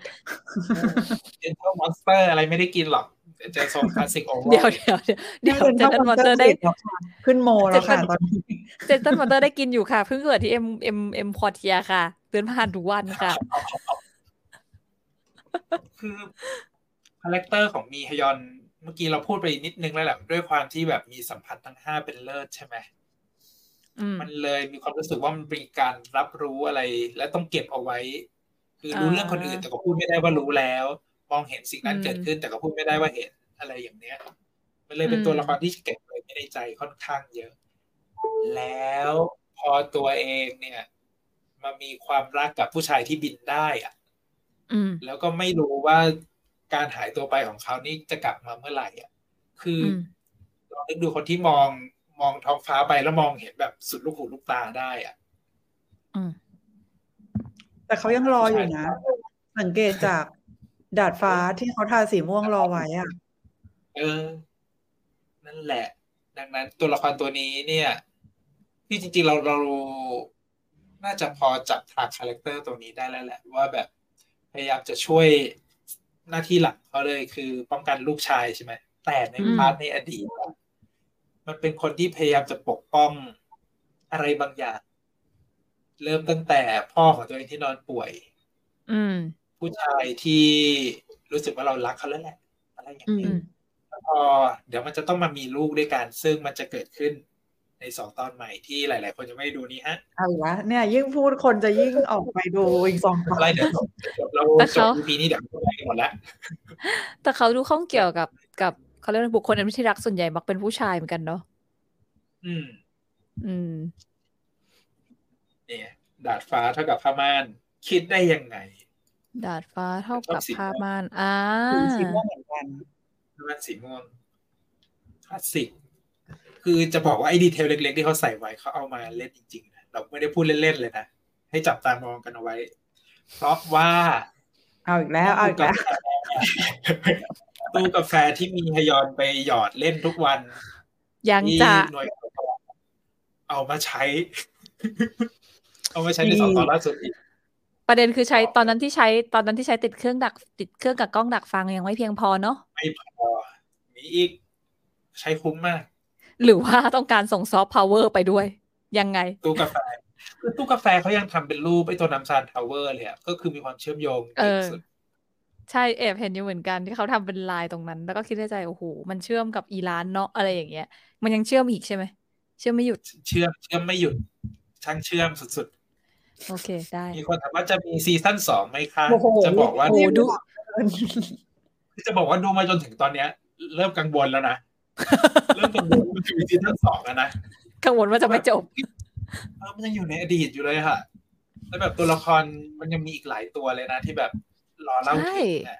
Gentle Monster อะไรไม่ได้กินหรอกเดี๋ยวเจอทรงคลาสสิกโอๆเดี๋ยวเดี๋ยวเดี๋ยวเดี๋ยว Gentle Monster ได้ขึ้นโมแล้วค่ะตอนนี้ Gentle Monster ได้กินอยู่ค่ะเพิ่งเปิดที่เอ็มเอ็มเอ็มโพเรียมค่ะ เดินผ่านทุกวันค่ะ คือ character ของมีฮยอน เมื่อกี้เราพูดไปนิดนึงแล้วแหละด้วยความที่แบบมีสัมผัสทั้งห้าเป็นเลิศใช่ไหมอืมมันเลยมีความรู้สึกว่ามันเป็นการรับรู้อะไร และต้องเก็บเอาไว้ คือรู้อ่าเรื่องคนอื่นแต่ก็พูดไม่ได้ว่ารู้แล้ว มองเห็นสิ่งนั้นอืมเกิดขึ้น แต่ก็พูดไม่ได้ว่าเห็นอะไรอย่างเนี้ย มันเลยเป็นตัวอืมละครที่เก็บเลยไม่ในใจค่อนข้างเยอะ แล้วพอตัวเองเนี่ย มามีความรักกับผู้ชายที่บินได้อะอืมแล้วก็ไม่รู้ว่าการหายตัวไปของเขานี่จะกลับมาเมื่อไหร่อะ คืออมลองนึกดูคนที่มองมองท้องฟ้าไปแล้วมองเห็นแบบสุดลูกหูลูกตาได้อะอืมแต่เขายังรออยู่นะ สังเกตจากดาดฟ้าที่เขาทาสีม่วงรอไว้อะ เออ นั่นแหละ ดังนั้นตัวละครตัวนี้เนี่ย ที่จริงๆเราเรา น่าจะพอจับทาง character ตัวนี้ได้แล้วแหละว่าแบบพยายามจะช่วยหน้าที่หลักเขาเลยคือป้องกันลูกชายใช่ไหมแต่ในอืม part ในอดีตอะมันเป็นคนที่พยายามจะปกป้องอะไรบางอย่าง เริ่มตั้งแต่พ่อของตัวเองที่นอนป่วย อืม ผู้ชายที่รู้สึกว่าเรารักเขาแล้วแหละ อะไรอย่างนี้ อืมแล้วพอเดี๋ยวมันจะต้องมามีลูกด้วยกัน ซึ่งมันจะเกิดขึ้น ในสองตอนใหม่ที่หลาย ๆ คนจะไม่ได้ดูนี้ฮะเอาอีกแล้วเนี่ยยิ่งพูดคนจะยิ่งออกไปดูอีกสองตออะไรนเดี๋ยวจบเดี๋ยวเราแต่จเขาบ EP นี้เดี๋ยวเราไปกันหมดแล้วแต่เขาดูข้องเกี่ยวกับกับเขาเรียกว่าบุคคลอันที่รักส่วนใหญ่มักเป็นผู้ชายเหมือนกันเนาะอืม อืมเนี่ยดาดฟ้าเท่ากับผ้าม่าน คิดได้ยังไง ดาดฟ้าเท่ากับชอบสีผ้าม่านอ่าสีม่วงเหมือนกันมันสีม่วงคลาสสิก คือจะบอกว่าไอ้ดีเทลเล็ก ๆ ที่เขาใส่ไว้เขาเอามาเล่นจริงๆนะเราไม่ได้พูดเล่นๆเลยนะ ให้จับตามองกันเอาไว้ เพราะว่าเอาอีกแล้วเอาอีกแล้วตู้กาแฟที่มีฮยอนไปหยอดเล่นทุกวัน ยังที่จะหน่วยเอามาใช้ เอามาใช้ในสองตอนล่าสุดอีกประเด็นคือใช้ตอนนั้นที่ใช้ตอนนั้นที่ใช้ติดเครื่องดัก ติดเครื่องกับกล้องดักฟังยังไม่เพียงพอเนาะไม่พอมีอีก ใช้คุ้มมาก หรือว่าต้องการส่งซอฟต์พาวเวอร์ไปด้วย ยังไง ตู้กาแฟคือตู้กาแฟเขายังทำเป็นรูปไอ้ตัวนัมซาน Tower เลยอะก็คือมีความเชื่อมโยงเออสุดใช่แอบเห็นอยู่เหมือนกันที่เขาทำเป็นลายตรงนั้น แล้วก็คิดในใจโอ้โหมันเชื่อมกับอีรานเนาะอะไรอย่างเงี้ย มันยังเชื่อมอีกใช่ไหมเชื่อมไม่หยุด เชื่อมเชื่อมไม่หยุด ช่างเชื่อมสุดโอเคได้ๆมีคนถามว่าจะมี season สองไหมคะโอ้โหจะบอกว่าโอ้โหดูจะบอกว่าดูมาจนถึงตอนเนี้ย เริ่มกังวลแล้วนะ เริ่มกังวลว่ามันจะมีซีซั่นสองแล้วนะกังวลว่าจะไม่จบเออมันยังอยู่ในอดีตอยู่เลยค่ะแล้วแบบตัวละครมันยังมีอีกหลายตัวเลยนะ ที่แบบรอเล่าถึงอะ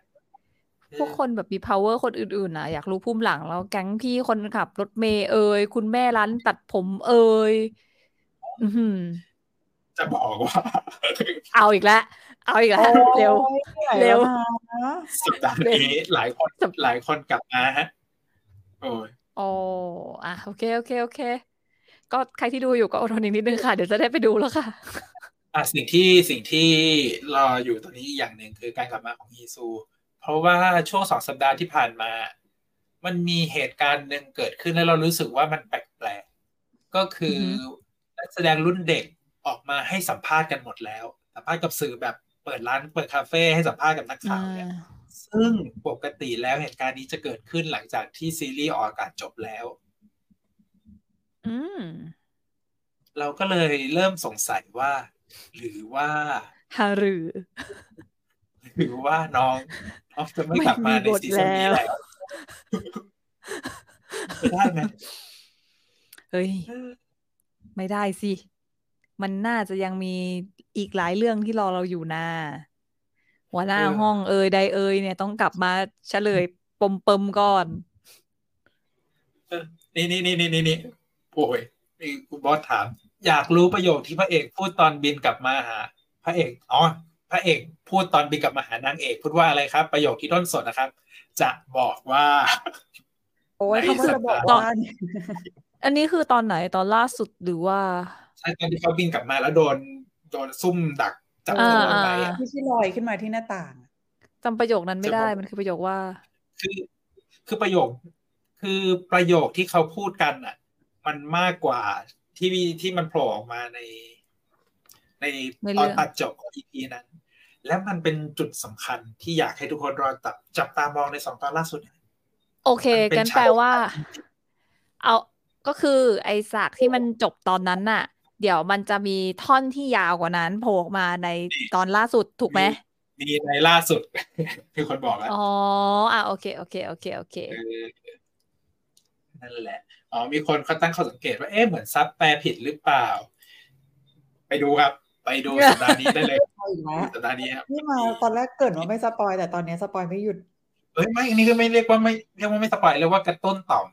พวกคนแบบมี power คนอื่นๆนะอยากรู้พุ่มหลังแล้วแก๊งพี่คนขับ รถเมย์เอ่ยคุณแม่ร้านตัดผมเอ่ยอือหือจะบอกว่า เอาอีกแล้วเอาอีกแล้วเร็วเร็วนะสัปดาห์นี้หลายคนหลายคนกลับมาฮะ โอ้ยโอ้อะโอเค โอเค โอเค ก็ใครที่ดูอยู่ก็อดทนอีกนิดนึงค่ะ เดี๋ยวจะได้ไปดูแล้วค่ะ อะสิ่งที่สิ่งที่รออยู่ตอนนี้อีกอย่างหนึ่งคือการกลับมาของฮีซู เพราะว่าช่วงสองสัปดาห์ที่ผ่านมา มันมีเหตุการณ์หนึ่งเกิดขึ้นแล้วเรารู้สึกว่ามันแปลกๆก็คืออฮึนักแสดงรุ่นเด็กออกมาให้สัมภาษณ์กันหมดแล้ว สัมภาษณ์กับสื่อแบบเปิดร้านเปิดคาเฟ่ให้สัมภาษณ์กับนักข่าวเนี่ย ซึ่งปกติแล้วเหตุการณ์นี้จะเกิดขึ้นหลังจากที่ซีรีส์ออกอากาศจบแล้ว อืม เราก็เลยเริ่มสงสัยว่า หรือว่าฮารือ หรือว่าน้องน้องจะไม่กลับมาในไม่มีบทซีซั่นนี้แล้วแล้วไม่ได้ไหมเฮ้ย ไม่ได้สิ มันน่าจะยังมีอีกหลายเรื่องที่รอเราอยู่นะ หัวหน้าห้องเอ่ยใดเอ่ยเนี่ยต้องกลับมาเฉลยปมเปิมก่อนเออนี่นี่นี่นี่นี่นี่โอ้ยนี่คุณบอสถาม อยากรู้ประโยคที่พระเอกพูดตอนบินกลับมาหา พระเอกอ๋อพระเอกพูดตอนบินกลับมาหานางเอก พูดว่าอะไรครับ ประโยคที่ต้นสดนะครับ จะบอกว่า โอ้ยในเขาก็สัจะปบอกดาห์ว่าอันนี้คือตอนไหนตอนล่าสุดหรือว่า ใช่ตอนที่เขาบินกลับมาแล้วโดนโดนซุ่มดัก จับอ่าตัวไปอ่าอะที่ที่ลอยขึ้นมาที่หน้าต่างจำประโยคนั้นไม่ได้จะบอกมันคือประโยคว่า คือคือประโยค คือประโยคที่เขาพูดกันอะ มันมากกว่าที่ที่มันโผล่ออกมาใน ในในตเรื่ออนงตัดจบของ EP นั้น และมันเป็นจุดสำคัญที่อยากให้ทุกคนรอจับจับตามองในสองตอนล่าสุด โอเคมันเป็นกันแปลฉากว่า เอาก็คือไอ้ฉากที่มันจบตอนนั้นน่ะ เดี๋ยวมันจะมีท่อนที่ยาวกว่านั้นโผล่ออกมาในตอนล่าสุดถูกไหมมีในล่าสุดคือคนบอกแล้วอ๋ออะโอเคโอเคโอเคโอเคเออนั่นแหละอ๋อมีคนเขาตั้งข้อสังเกตว่าเอ๊ะเหมือนซับแปลผิดหรือเปล่า ไปดูครับ ไปดูสัปดาห์นี้ได้เลยเอาอีกแล้วสัปดาห์นี้ครับนี่มาตอนแรกเกริ่นว่าไม่ spoil แต่ตอนนี้ spoil ไม่หยุดเอ้ยไม่อันนี้ก็ไม่เรียกว่าไม่เรียกว่าไม่ spoil เรียกว่ากระตุ้นต่อม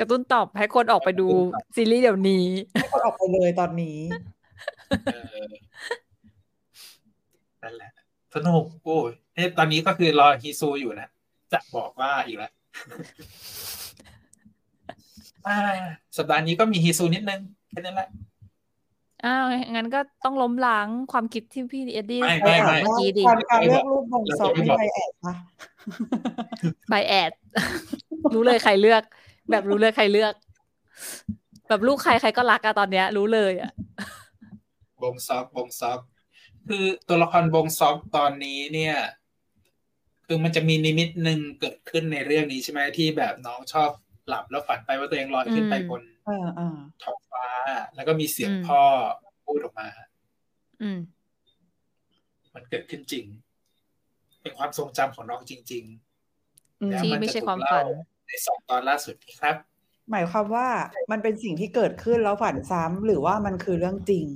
กระตุ้นต่อมให้คนออกไปดูซีรีส์เดี๋ยวนี้ให้คนออกไปเลยตอนนี้เออนั่นแหละสนุกโอ้ยเนี่ยตอนนี้ก็คือรอฮีซูอยู่นะ จะบอกว่าอีกแล้วอ่าสัปดาห์นี้ก็มีฮีซูนิดนึงแค่นั้นแหละอ้าวงั้นก็ต้องล้มล้างความคิดที่พี่เอ็ดดี้ไม่พูดไม่เมื่อกี้ดิการการเลือกรูปบงซอกเราจะไม่นี่บอกไรแอดปะไบแอด รู้เลยใครเลือก แบบรู้เลยใครเลือก แบบลูกใครใครก็รักอะตอนเนี้ย รู้เลยอะบงซอกบงซอกคือตัวละครบงซอกตอนนี้เนี่ย คือมันจะมีนิมิตหนึ่งเกิดขึ้นในเรื่องนี้ใช่ไหมที่แบบน้องชอบหลับแล้วฝันไปว่าตัวเองลอยขึ้นไปบนเออเออท้องฟ้า แล้วก็มีเสียงอืมพ่อพูดออกมา อืม มันเกิดขึ้นจริง เป็นความทรงจำของน้องจริงอืมแล้วที่มันไม่จะใช่ถูกความเล่าฝันๆ ในสองตอนล่าสุดนี้ครับ หมายความว่ามันเป็นสิ่งที่เกิดขึ้นแล้วฝันซ้ำหรือว่ามันคือเรื่องจริง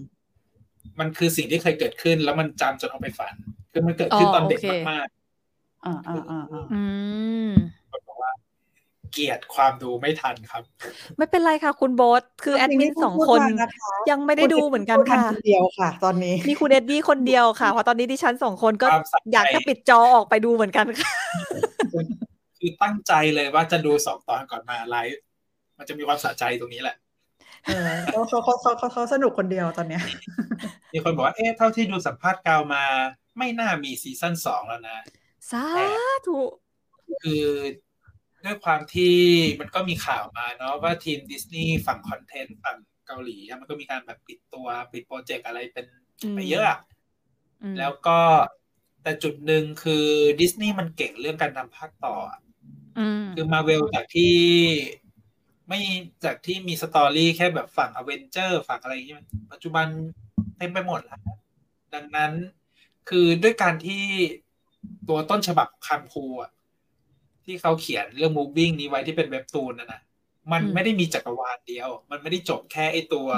มันคือสิ่งที่เคยเกิดขึ้นแล้วมันจำจนเอาไปฝันคคือมันเกิดขึ้นตอนเด็กอ๋อโอเคมากอ่าอ่าอ่าอ่าอืมๆคนบอกว่าเกลียดความดูไม่ทันครับ ไม่เป็นไรค่ะ คุณโบ๊ทคือแอดมินสองคนนะคะยังไม่ได้ดูเหมือนกันค่ะคนเดียวค่ะ ตอนนี้มีคุณเอ็ดดี้คนเดียวค่ะเพราะตอนนี้ดิฉันสองคนก็ความสะใจอยากจะปิดจอออกไปดูเหมือนกันค่ะ คือตั้งใจเลยว่าจะดูสองตอนก่อนมาไลฟ์มันจะมีความสะใจตรงนี้แหละเออเขาเขาเขาเขาเขาเขาสนุกคนเดียวตอนเนี้ย มีคนบอกว่า เอ๊ะ เท่าที่ดูสัมภาษณ์กาวมา ไม่น่ามี season สองแล้วนะสาธุคือด้วยความที่มันก็มีข่าวมาเนาะว่าทีมดิสนีย์ฝั่ง content ฝั่งเกาหลีอะมันก็มีการแบบปิดตัวปิด project อะไรเป็นไปเยอะอะอืมแล้วก็แต่จุดหนึ่งคือดิสนีย์มันเก่งเรื่องการทำภาคต่ออะอืม คือมาเวลจากที่ไม่จากที่มี story แค่แบบฝั่งอเวนเจอร์ฝั่งอะไรอย่างเงี้ยปัจจุบันเต็มไปหมดแล้ว ดังนั้นคือด้วยการที่ตัวต้นฉบับคังฟูลอะที่เขาเขียนเรื่อง moving นี้ไว้ที่เป็นเว็บตูนนะนะมันอืมไม่ได้มีจักรวาลเดียว มันไม่ได้จบแค่ไอตัว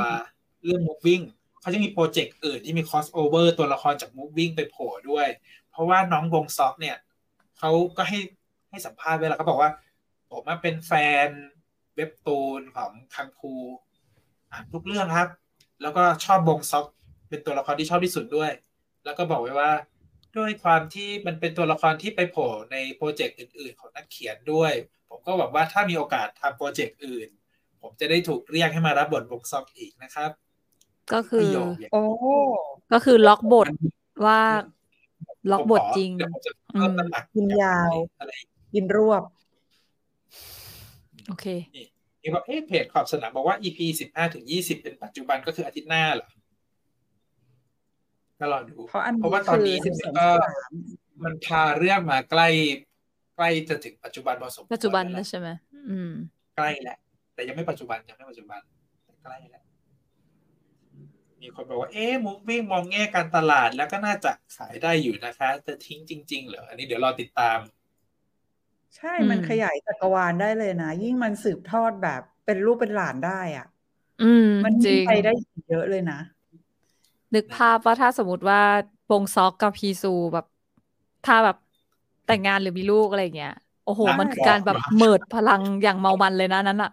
เรื่อง moving เขาจะมี project อื่นที่มี cross over ตัวละครจาก moving ไปโผล่ด้วย เพราะว่าน้องบงซอกเนี่ย เขาก็ให้ ให้สัมภาษณ์ไว้แล้วเขาบอกว่า ผมมาเป็นแฟนเว็บตูนของคังคูอ่านทุกเรื่องครับ แล้วก็ชอบบงซอก เป็นตัวละครที่ชอบที่สุดด้วย แล้วก็บอกไว้ว่า ด้วยความที่มันเป็นตัวละครที่ไปโผล่ในโปรเจกต์อื่น ๆ ของนักเขียนด้วย ผมก็หวังว่าถ้ามีโอกาสทำโปรเจกต์อื่น ผมจะได้ถูกเรียกให้มารับบทบงซอกอีกนะครับ ก็คือประโยคอย่างโอ้ก็คือล็อกบทมันว่าล็อกผมบขทจริงเดี๋ยวผมจะเพิ่มน้ำหนักกินยาวอะไร กินรวบ โอเคนี่ว่าเอ๊ะเพจขอบสนามบอกว่า EP สิบห้าถึงยี่สิบเป็นปัจจุบันก็คืออาทิตย์หน้าเหรอก็รอดู เพราะอันเพนี้ราะว่าตอนนี้คือสิบสองก็สามมันพาเรื่องมาใกล้ ใกล้จะถึงปัจจุบันพอสมควรปัจจุบันแล้แล้ววใช่ไหมอืม ใกล้แล้วแต่ยังไม่ปัจจุบันยังไม่ปัจจุบันแต่ใกล้แล้วมีคนบอกว่าเอ๊ะมูฟวี่มองแง่การตลาดแล้วก็น่าจะขายได้อยู่นะคะแต่ทิ้งจริง ๆ เหรออันนี้เดี๋ยวรอติดตาม ใช่อืมมันขยายจักรวาลได้เลยนะ ยิ่งมันสืบทอดแบบเป็นลูกเป็นหลานได้อะ อืม มันจยิ่ริงงไปได้อีกเยอะเลยนะ นึกภาพว่าถ้าสมมติว่าบงซอกกับพีซูแบบ ถ้าแบบแต่งงานหรือมีลูกอะไรอย่างเงี้ย โอ้โหน่ามันคือการแบบบอกเมิดพลังอย่างเมามันเลยนะนั้นอะ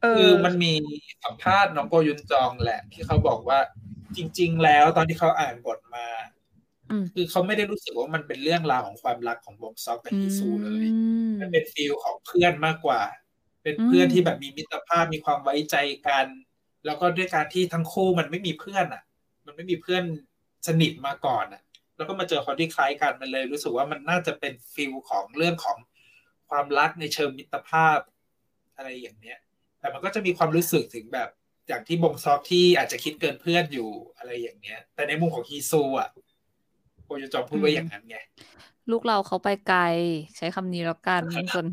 เออคือมันมีสัมภาษณ์น้องโกยุนจองแหละ ที่เขาบอกว่าจริง ๆ แล้วตอนที่เขาอ่านบทมาอืม คือเขาไม่ได้รู้สึกว่ามันเป็นเรื่องราวของความรักของบงซอกกับอืฮีซูเลยมมันเป็นฟีลของเพื่อนมากกว่า เป็นเพื่อนอืมที่แบบมีมิตรภาพมีความไว้ใจกัน แล้วก็ด้วยการที่ทั้งคู่มันไม่มีเพื่อนอะ มันไม่มีเพื่อนสนิทมาก่อนอะ แล้วก็มาเจอคนที่คล้ายกันมันเลย รู้สึกว่ามันน่าจะเป็นฟีลของเรื่องของความรักในเชิงมิตรภาพอะไรอย่างเนี้ย แต่มันก็จะมีความรู้สึกถึงแบบอย่างที่บงซอกที่อาจจะคิดเกินเพื่อนอยู่อะไรอย่างเนี้ย แต่ในมุมของฮีซูอะ โกยุนจองพูดไว้อย่างนั้นไงลูกเราเขาไปไกล ใช้คำนี้แล้วกันส่วน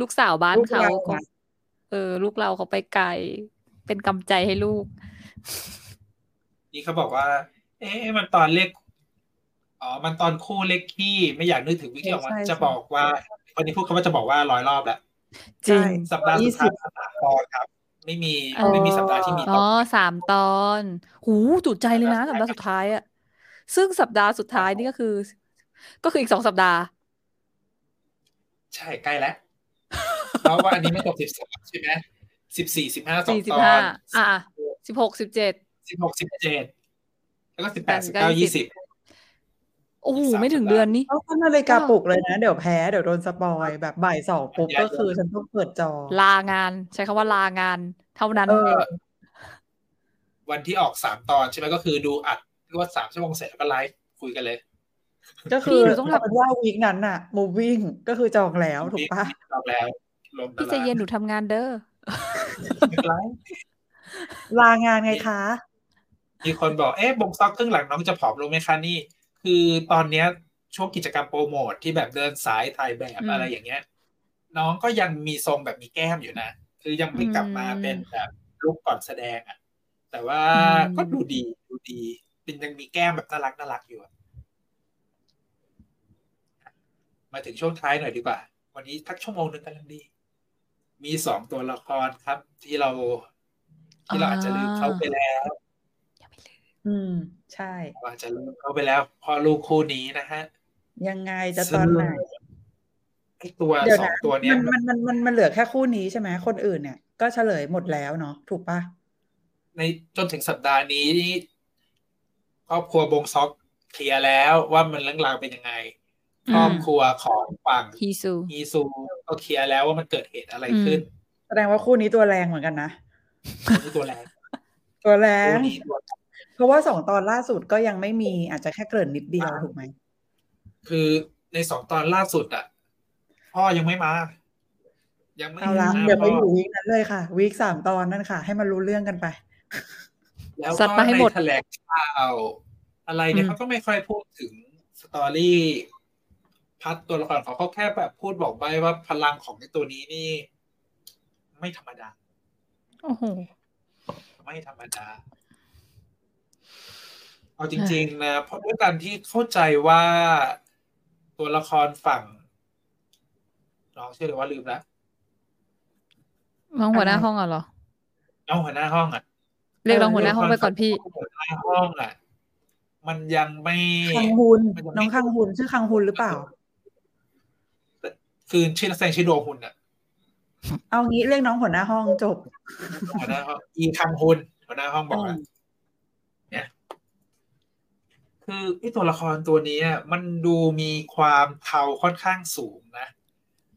ลูกสาวบ้านลูกเขาเราก็อะเออ ลูกเราเขาไปไกล เป็นกำใจให้ลูก นี่เขาบอกว่า เอ๊ะมันตอนเลขอ๋อ มันตอนคู่เลขที่ไม่อยากนึกถึงวิธีออกมาใช่ใช่จะบอกว่าคนนี้พูดคำว่าจะบอกว่าร้อยรอบแล้วจริงใช่สัปดาห์สุดท้ายยี่สิบสามตอนครับ ไม่มีอ๋อไม่มีสัปดาห์ที่มีอ๋ตออนสามตอน หูจุใจเลยนะสัปดาห์สุดท้ายอะ ซึ่งสัปดาห์สุดท้ายนี่ก็คือ ก็คืออีกสองสัปดาห์ ใช่ใกล้แล้วเพราะว่าอันนี้ไม่จบสิบสามใช่ไหมสิบสี่สิบห้าสองสี่สิบตอห้านอะสิบหกสิบเจ็ดสิบหกสิบเจ็ดแล้วก็สิบแปดแปดสิสิบบเก้าเก้ายี่ยี่สิสิบบโอ้โหสามไม่ถึงสัปดาห์เดือนนี่ต้องตั้งนาฬิกาปลุกเลยนะ เดี๋ยวแพ้เดี๋ยวโดนสปอยแบบบ่ายสองปุ๊บก็คือฉันต้องเปิดจอ ลางาน ใช้คำว่าลางาน เท่านั้นเออวันที่ออกสามตอนใช่ไหมก็คือดูอัด รวดสามชั่วโมงเสร็จแล้วก็ไลฟ์คุยกันเลย ก็คือพี่หนูต้องทำเอาเป็นว่าวีคนั้นน่ะ moving ก็คือจองแล้วถูกปะรอบแล้วลงตาพี่ใจรางเย็นหนูทำงานเด้อไลฟ์ลางานไงคะ มีคนบอกเอ๊ะบงซอกครึ่งหลังน้องจะผอมลงไหมคะนี่ คือตอนเนี้ยช่วงกิจกรรมโปรโมทที่แบบเดินสายถ่ายแบบอืมอะไรอย่างเงี้ย น้องก็ยังมีทรงแบบมีแก้มอยู่นะ คือยังไม่กลับมาอืมเป็นแบบลุกก่อนแสดงอะ แต่ว่าอืมก็ดูดีดูดี เป็นยังมีแก้มแบบน่ารักน่ารักอยู่อะมาถึงช่วงท้ายหน่อยดีกว่า วันนี้ทักชั่วโมงหนึ่งกำลังดี มีสองตัวละครครับ ที่เรา ที่เราอาจจะลืมเขาไปแล้วยังไม่ลืมอืม ใช่ว่าจะลืมเขาไปแล้วพอลูกคู่นี้นะฮะ ยังไงจะตอนไหนไอตัวเดี๋ยวสองนะตัวเนี้ยมันมันมันมันมันเหลือแค่คู่นี้ใช่ไหมคนอื่นเนี่ย ก็เฉลยหมดแล้วเนาะถูกปะในจนถึงสัปดาห์นี้ ครอบครัวบงซอกเคลียร์แล้วว่ามันเรื่องราวเป็นยังไงอืมครอบครัวของฝั่งฮีซูอีซูก็เคลียร์แล้วว่ามันเกิดเหตุอะไรขึ้น แสดงว่าคู่นี้ตัวแรงเหมือนกันนะนี่ตัวแรงตัวแรงคู่นี้ตัวแรงเพราะว่าสองตอนล่าสุดก็ยังไม่มีอาจจะแค่เกริ่นนิดเดียวถูกไหมคือในสองตอนล่าสุดอะพ่อยังไม่มา ยังไม่เอาละมาเดี๋ยวไปพ่อยู่วีคนั้นเลยค่ะวีคสามตอนนั่นค่ะ ให้มันรู้เรื่องกันไป แล้วซัดก็มาให้หมดในแถลงข่าว อะไรเนี่ยอืมเขาก็ไม่ค่อยพูดถึงสตอรี่พัดตัวละครเขาเขาแค่แบบพูดบอกไปว่าพลังของไอ้ตัวนี้นี่ ไม่ธรรมดา โอ้โห ไม่ธรรมดา เอาจริง ๆ นะ เพราะด้วยการที่เข้าใจว่าตัวละครฝั่งน้องชื่ออะไรว่าลืมแล้วน้องหัวหน้าห้องอะเหรอ น้องหัวหน้าห้องอะ เรียกน้องหัวหน้าห้องไปก่อนพี่หัวหน้าห้องอะ มันยังไม่คังฮุนมันยังไม่น้องคังฮุนชื่อคังฮุนหรือเปล่า คือชื่อนักแสดงชื่อโดฮุนอะ เอางี้เรียกน้องหัวหน้าห้องจบ หัวหน้าห้องอีคังฮุนหัวหน้าห้องบอกว่าอืมเนี่ยคือไอ้ตัวละครตัวนี้อะมันดูมีความเทาค่อนข้างสูงนะ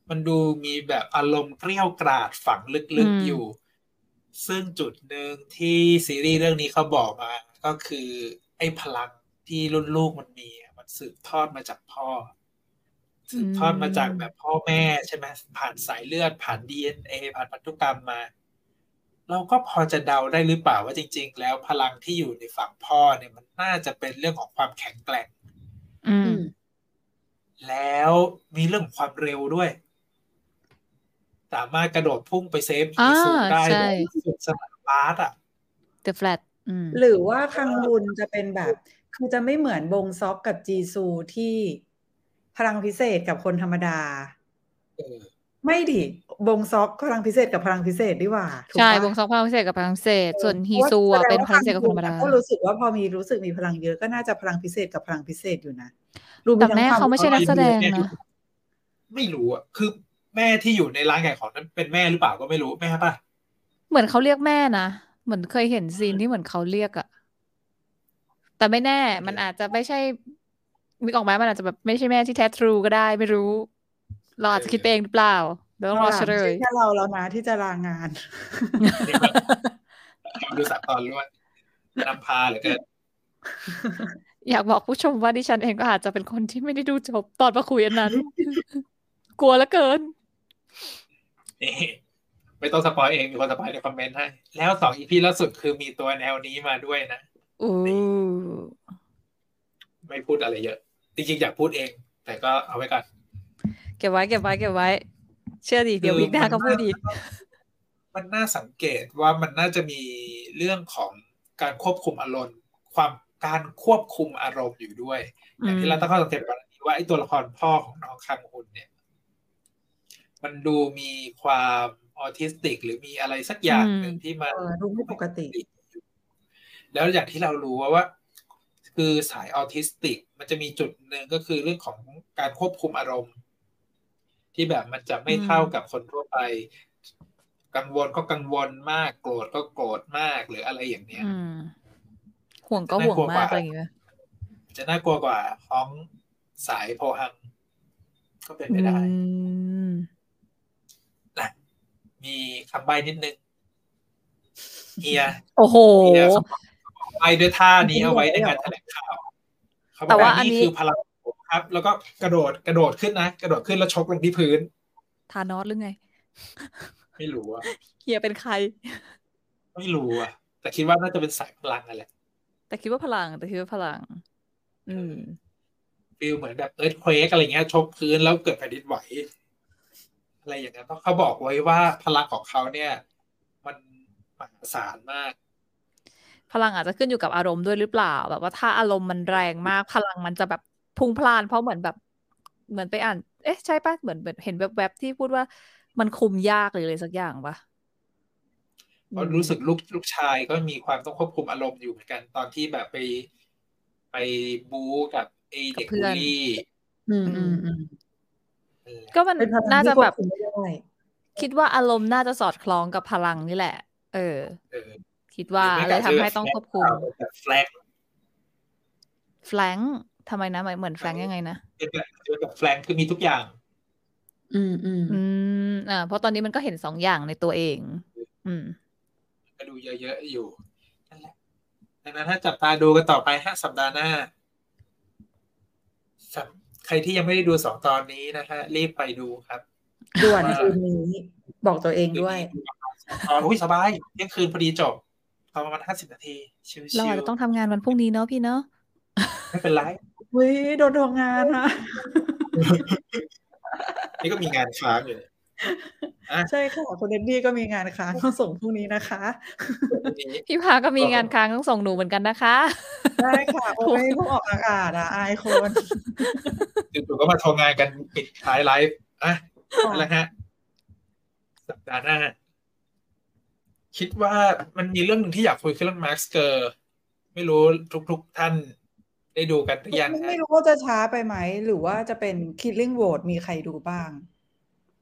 มันดูมีแบบอารมณ์เกลี้ยวกราดฝังลึกอืมๆอยู่ ซึ่งจุดหนึ่งที่ซีรีส์เรื่องนี้เขาบอกมา ก็คือไอ้พลังที่รุ่นลูกมันมีอะมันสืบทอดมาจากพ่อ สืบทอดมาจากแบบพ่อแม่ใช่ไหมผ่านสายเลือดผ่าน DNA ผ่านพันธุกรรมมา เราก็พอจะเดาได้หรือเปล่าว่าจริง ๆ แล้วพลังที่อยู่ในฝั่งพ่อเนี่ยมันน่าจะเป็นเรื่องของความแข็งแกร่งอืมแล้วมีเรื่องของความเร็วด้วย สามารถกระโดดพุ่งไปเซฟอ่าอีสูได้ใช่แบบสุดสนามบาสอะ The Flat อืมหรือว่าคังฮุนจะเป็นแบบ คือจะไม่เหมือนบงซอกกับจีซูที่พลังพิเศษกับคนธรรมดาเออไม่ดิ บงซอกพลังพิเศษกับพลังพิเศษดีกว่าถูกใช่ปะวงซอกพลังพิเศษกับพลังพิเศษ ส่วนฮีเพราะซูอะแสดงเป็นว่าพลังพิเศษกับคนธรรมดาก็รู้สึกว่าพอมีรู้สึกมีพลังเยอะก็น่าจะพลังพิเศษกับพลังพิเศษอยู่นะดูแต่ทั้งแม่ควเขาไม่ใช่นักแสดงนะ ไม่รู้อะ คือ แม่ที่อยู่ในร้านขายของนั้นเป็นแม่หรือเปล่าก็ไม่รู้แม่ป่ะเหมือนเขาเรียกแม่นะเหมือนเคยเห็นซีนที่เหมือนเขาเรียกอะแต่ไม่แน่ มันอาจจะไม่ใช่นึกออกไหมมันอาจจะแบบไม่ใช่แม่ที่แท้ทรูก็ได้ไม่รู้ เราอาจจะคิดไปเองหรือเปล่าเดี๋ยวต้องรอเฉลยไม่ใช่แค่เราแล้วนะที่จะลางานดูสามตอนล้วนนำพาเหลือเกินอยากบอกผู้ชมว่าดิฉันเองก็อาจจะเป็นคนที่ไม่ได้ดูจบตอนมาคุยอันนั้น กลัวเหลือเกินนี่ ไม่ต้อง spoil เองมีคน spoil ใน comment ให้ แล้วสอง EP ล่าสุดคือมีตัวแนวนี้มาด้วยนะอู้ไม่พูดอะไรเยอะ จริงๆอยากพูดเอง แต่ก็เอาไว้ก่อนเก็บไว้เก็บไว้เก็บไว้ เชื่อดิเดี๋ยววิกหน้าก็พูดอีกมันน่าสังเกตว่ามันน่าจะมีเรื่องของการควบคุมอารมณ์ ความการควบคุมอารมณ์อยู่ด้วยอย่างที่เราต้องเข้าสังเกตก่อนอันนี้ว่าไอ้ตัวละครพ่อของน้องคังฮุนเนี่ย มันดูมีความออทิสติก หรือมีอะไรสักอย่างหนึ่งอืมที่มันเออดูไม่ปกติ แล้วอย่างที่เรารู้ว่าว่าคือสายออทิสติก มันจะมีจุดหนึ่งก็คือเรื่องของการควบคุมอารมณ์ ที่แบบมันจะไม่เท่ากับคนทั่วไป กังวลก็กังวลมาก โกรธก็โกรธมากหรืออะไรอย่างเนี้ยอืมห่วงก็ห่วงมากอะไรอย่างเงี้ยจะน่ากลัวกว่าของสายโพหังก็เป็นไปได้อืมนะ มีคำใบ้นิดนึงเฮียโอ้โหเฮียใบ้ด้วยท่านี้เอาไว้ในงานแถลงข่าวเขาบแต่อกว่าว่าอันนี้นี่คือพลังผมครับ แล้วก็กระโดดกระโดดขึ้นนะ กระโดดขึ้นแล้วชกลงที่พื้นทานอสหรือไง ไม่รู้อะเฮียเป็นใคร ไม่รู้อะแต่คิดว่าน่าจะเป็นสายพลังนั่นแหละ แต่คิดว่าพลัง แต่คิดว่าพลัง อืมฟีลเหมือนแบบเอิร์ธเควกอะไรเงี้ยชกพื้นแล้วเกิดแผ่นดินไหว อะไรอย่างเงี้ยเพราะเขาบอกไว้ว่าพลังของเขาเนี่ย มันมหาศาลมาก พลังอาจจะขึ้นอยู่กับอารมณ์ด้วยหรือเปล่า แบบว่าถ้าอารมณ์มันแรงมาก พลังมันจะแบบพุ่งพล่าน เพราะเหมือนแบบเหมือนไปอ่าน เอ๊ะใช่ปะเหมือนเหมือนเห็นแวบๆที่พูดว่ามันคุมยากหรืออะไรสักอย่างปะเพราะรู้สึกลูกลูกชายก็มีความต้องควบคุมอารมณ์อยู่เหมือนกันตอนที่แบบไปไปบู๊กับไอเด็กกับเพื่บูอลนลี่ อืมอืมอืมนั่นแหละ ก็มันเป็นพลังน่าที่จะควแบบบคุมไม่ได้คิดว่าอารมณ์น่าจะสอดคล้องกับพลังนี่แหละ เออเออคิดว่าหรือเลไม่ยก็ทำอาจจะให้ต้องควบคุมแบบแฟลกแฟลงก์ทำไมนะหมายเหมือนแฟลงก์ยังไงนะเป็นแบบเป็นแบบแฟลงคือมีทุกอย่าง อืมอืมอืมอ่าเพราะตอนนี้มันก็เห็นสองอย่างในตัวเอง อืม ก็ดูเยอะๆอยู่นั่นแหละดังนั้นถ้าจับตาดูกันต่อไปห้าสัปดาห์หน้าสำ ใครที่ยังไม่ได้ดูสองตอนนี้นะฮะรีบไปดูครับด่วนคืนนี้บอกตัวเองด้วยตอนอุ้ยสบายเที่ยงคืนพอดีจบตอนประมาณห้าสิบนาทีชิวๆเราอาจจะต้องทำงานวันพรุ่งนี้เนาะพี่เนาะไม่เป็นไรวิโดนทำงานนะนี่ก็มีงานค้างอยู่เลยอะ ใช่ค่ะคุณเดนดี้ก็มีงานค้างต้องส่งพรุ่งนี้นะคะวันนี้พี่พาก็มีงานค้างต้องส่งหนูเหมือนกันนะคะได้ค่ะโอ้ยเพิ่งออกอากาศอะอายคนจู่ๆก็มาโทรงานกันปิดท้ายไลฟ์อะนั่นแหละฮะสัปดาห์หน้าคิดว่ามันมีเรื่องหนึ่งที่อยากคุยคือเรื่องมาร์คเกอร์ไม่รู้ทุกๆท่านได้ดูกันหรือยังฮะไม่รู้ว่าจะช้าไปไหม หรือว่าจะเป็น Killing Vote มีใครดูบ้าง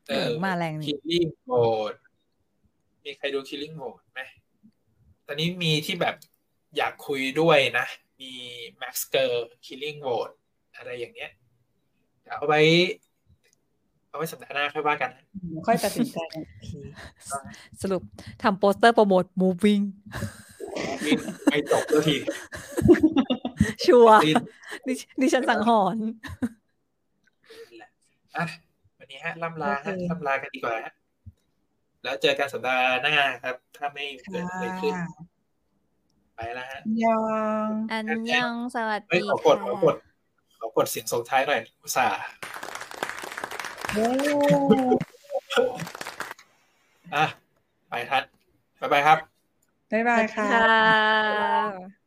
เออมาแรงนี่คิลลิ่งโหมดมีใครดูคิลลิ่งโหมดไหมตอนนี้มีที่แบบอยากคุยด้วยนะ มี massacre killing mode อะไรอย่างเงี้ยเดี๋ยวเอาไว้ เอาไว้สัปดาห์หน้าค่อยว่ากันนะค่อยตัดสินใจกันอีกทีสรุปทำโปสเตอร์ promote moving วิ่งไม่จบสักที ชัวร์สิ้นดิดิฉันสังหรณ์ นั่นแหละอะวันนี้ฮะล่ำลาฮะโอเคล่ำลากันดีกว่าฮะแล้วเจอกันสัปดาห์หน้าครับ ถ้าไม่เกิดอะไรขึ้นค่ะไปแล้วฮะยองอันยองสวัสเฮ้ยดีขอกดขอกดค่ะขอกดเสียงส่งท้ายหน่อยอุตส่าห์โอ้อะไปทัดบ๊ายบายครับบ๊ายบายค่ะค่ะ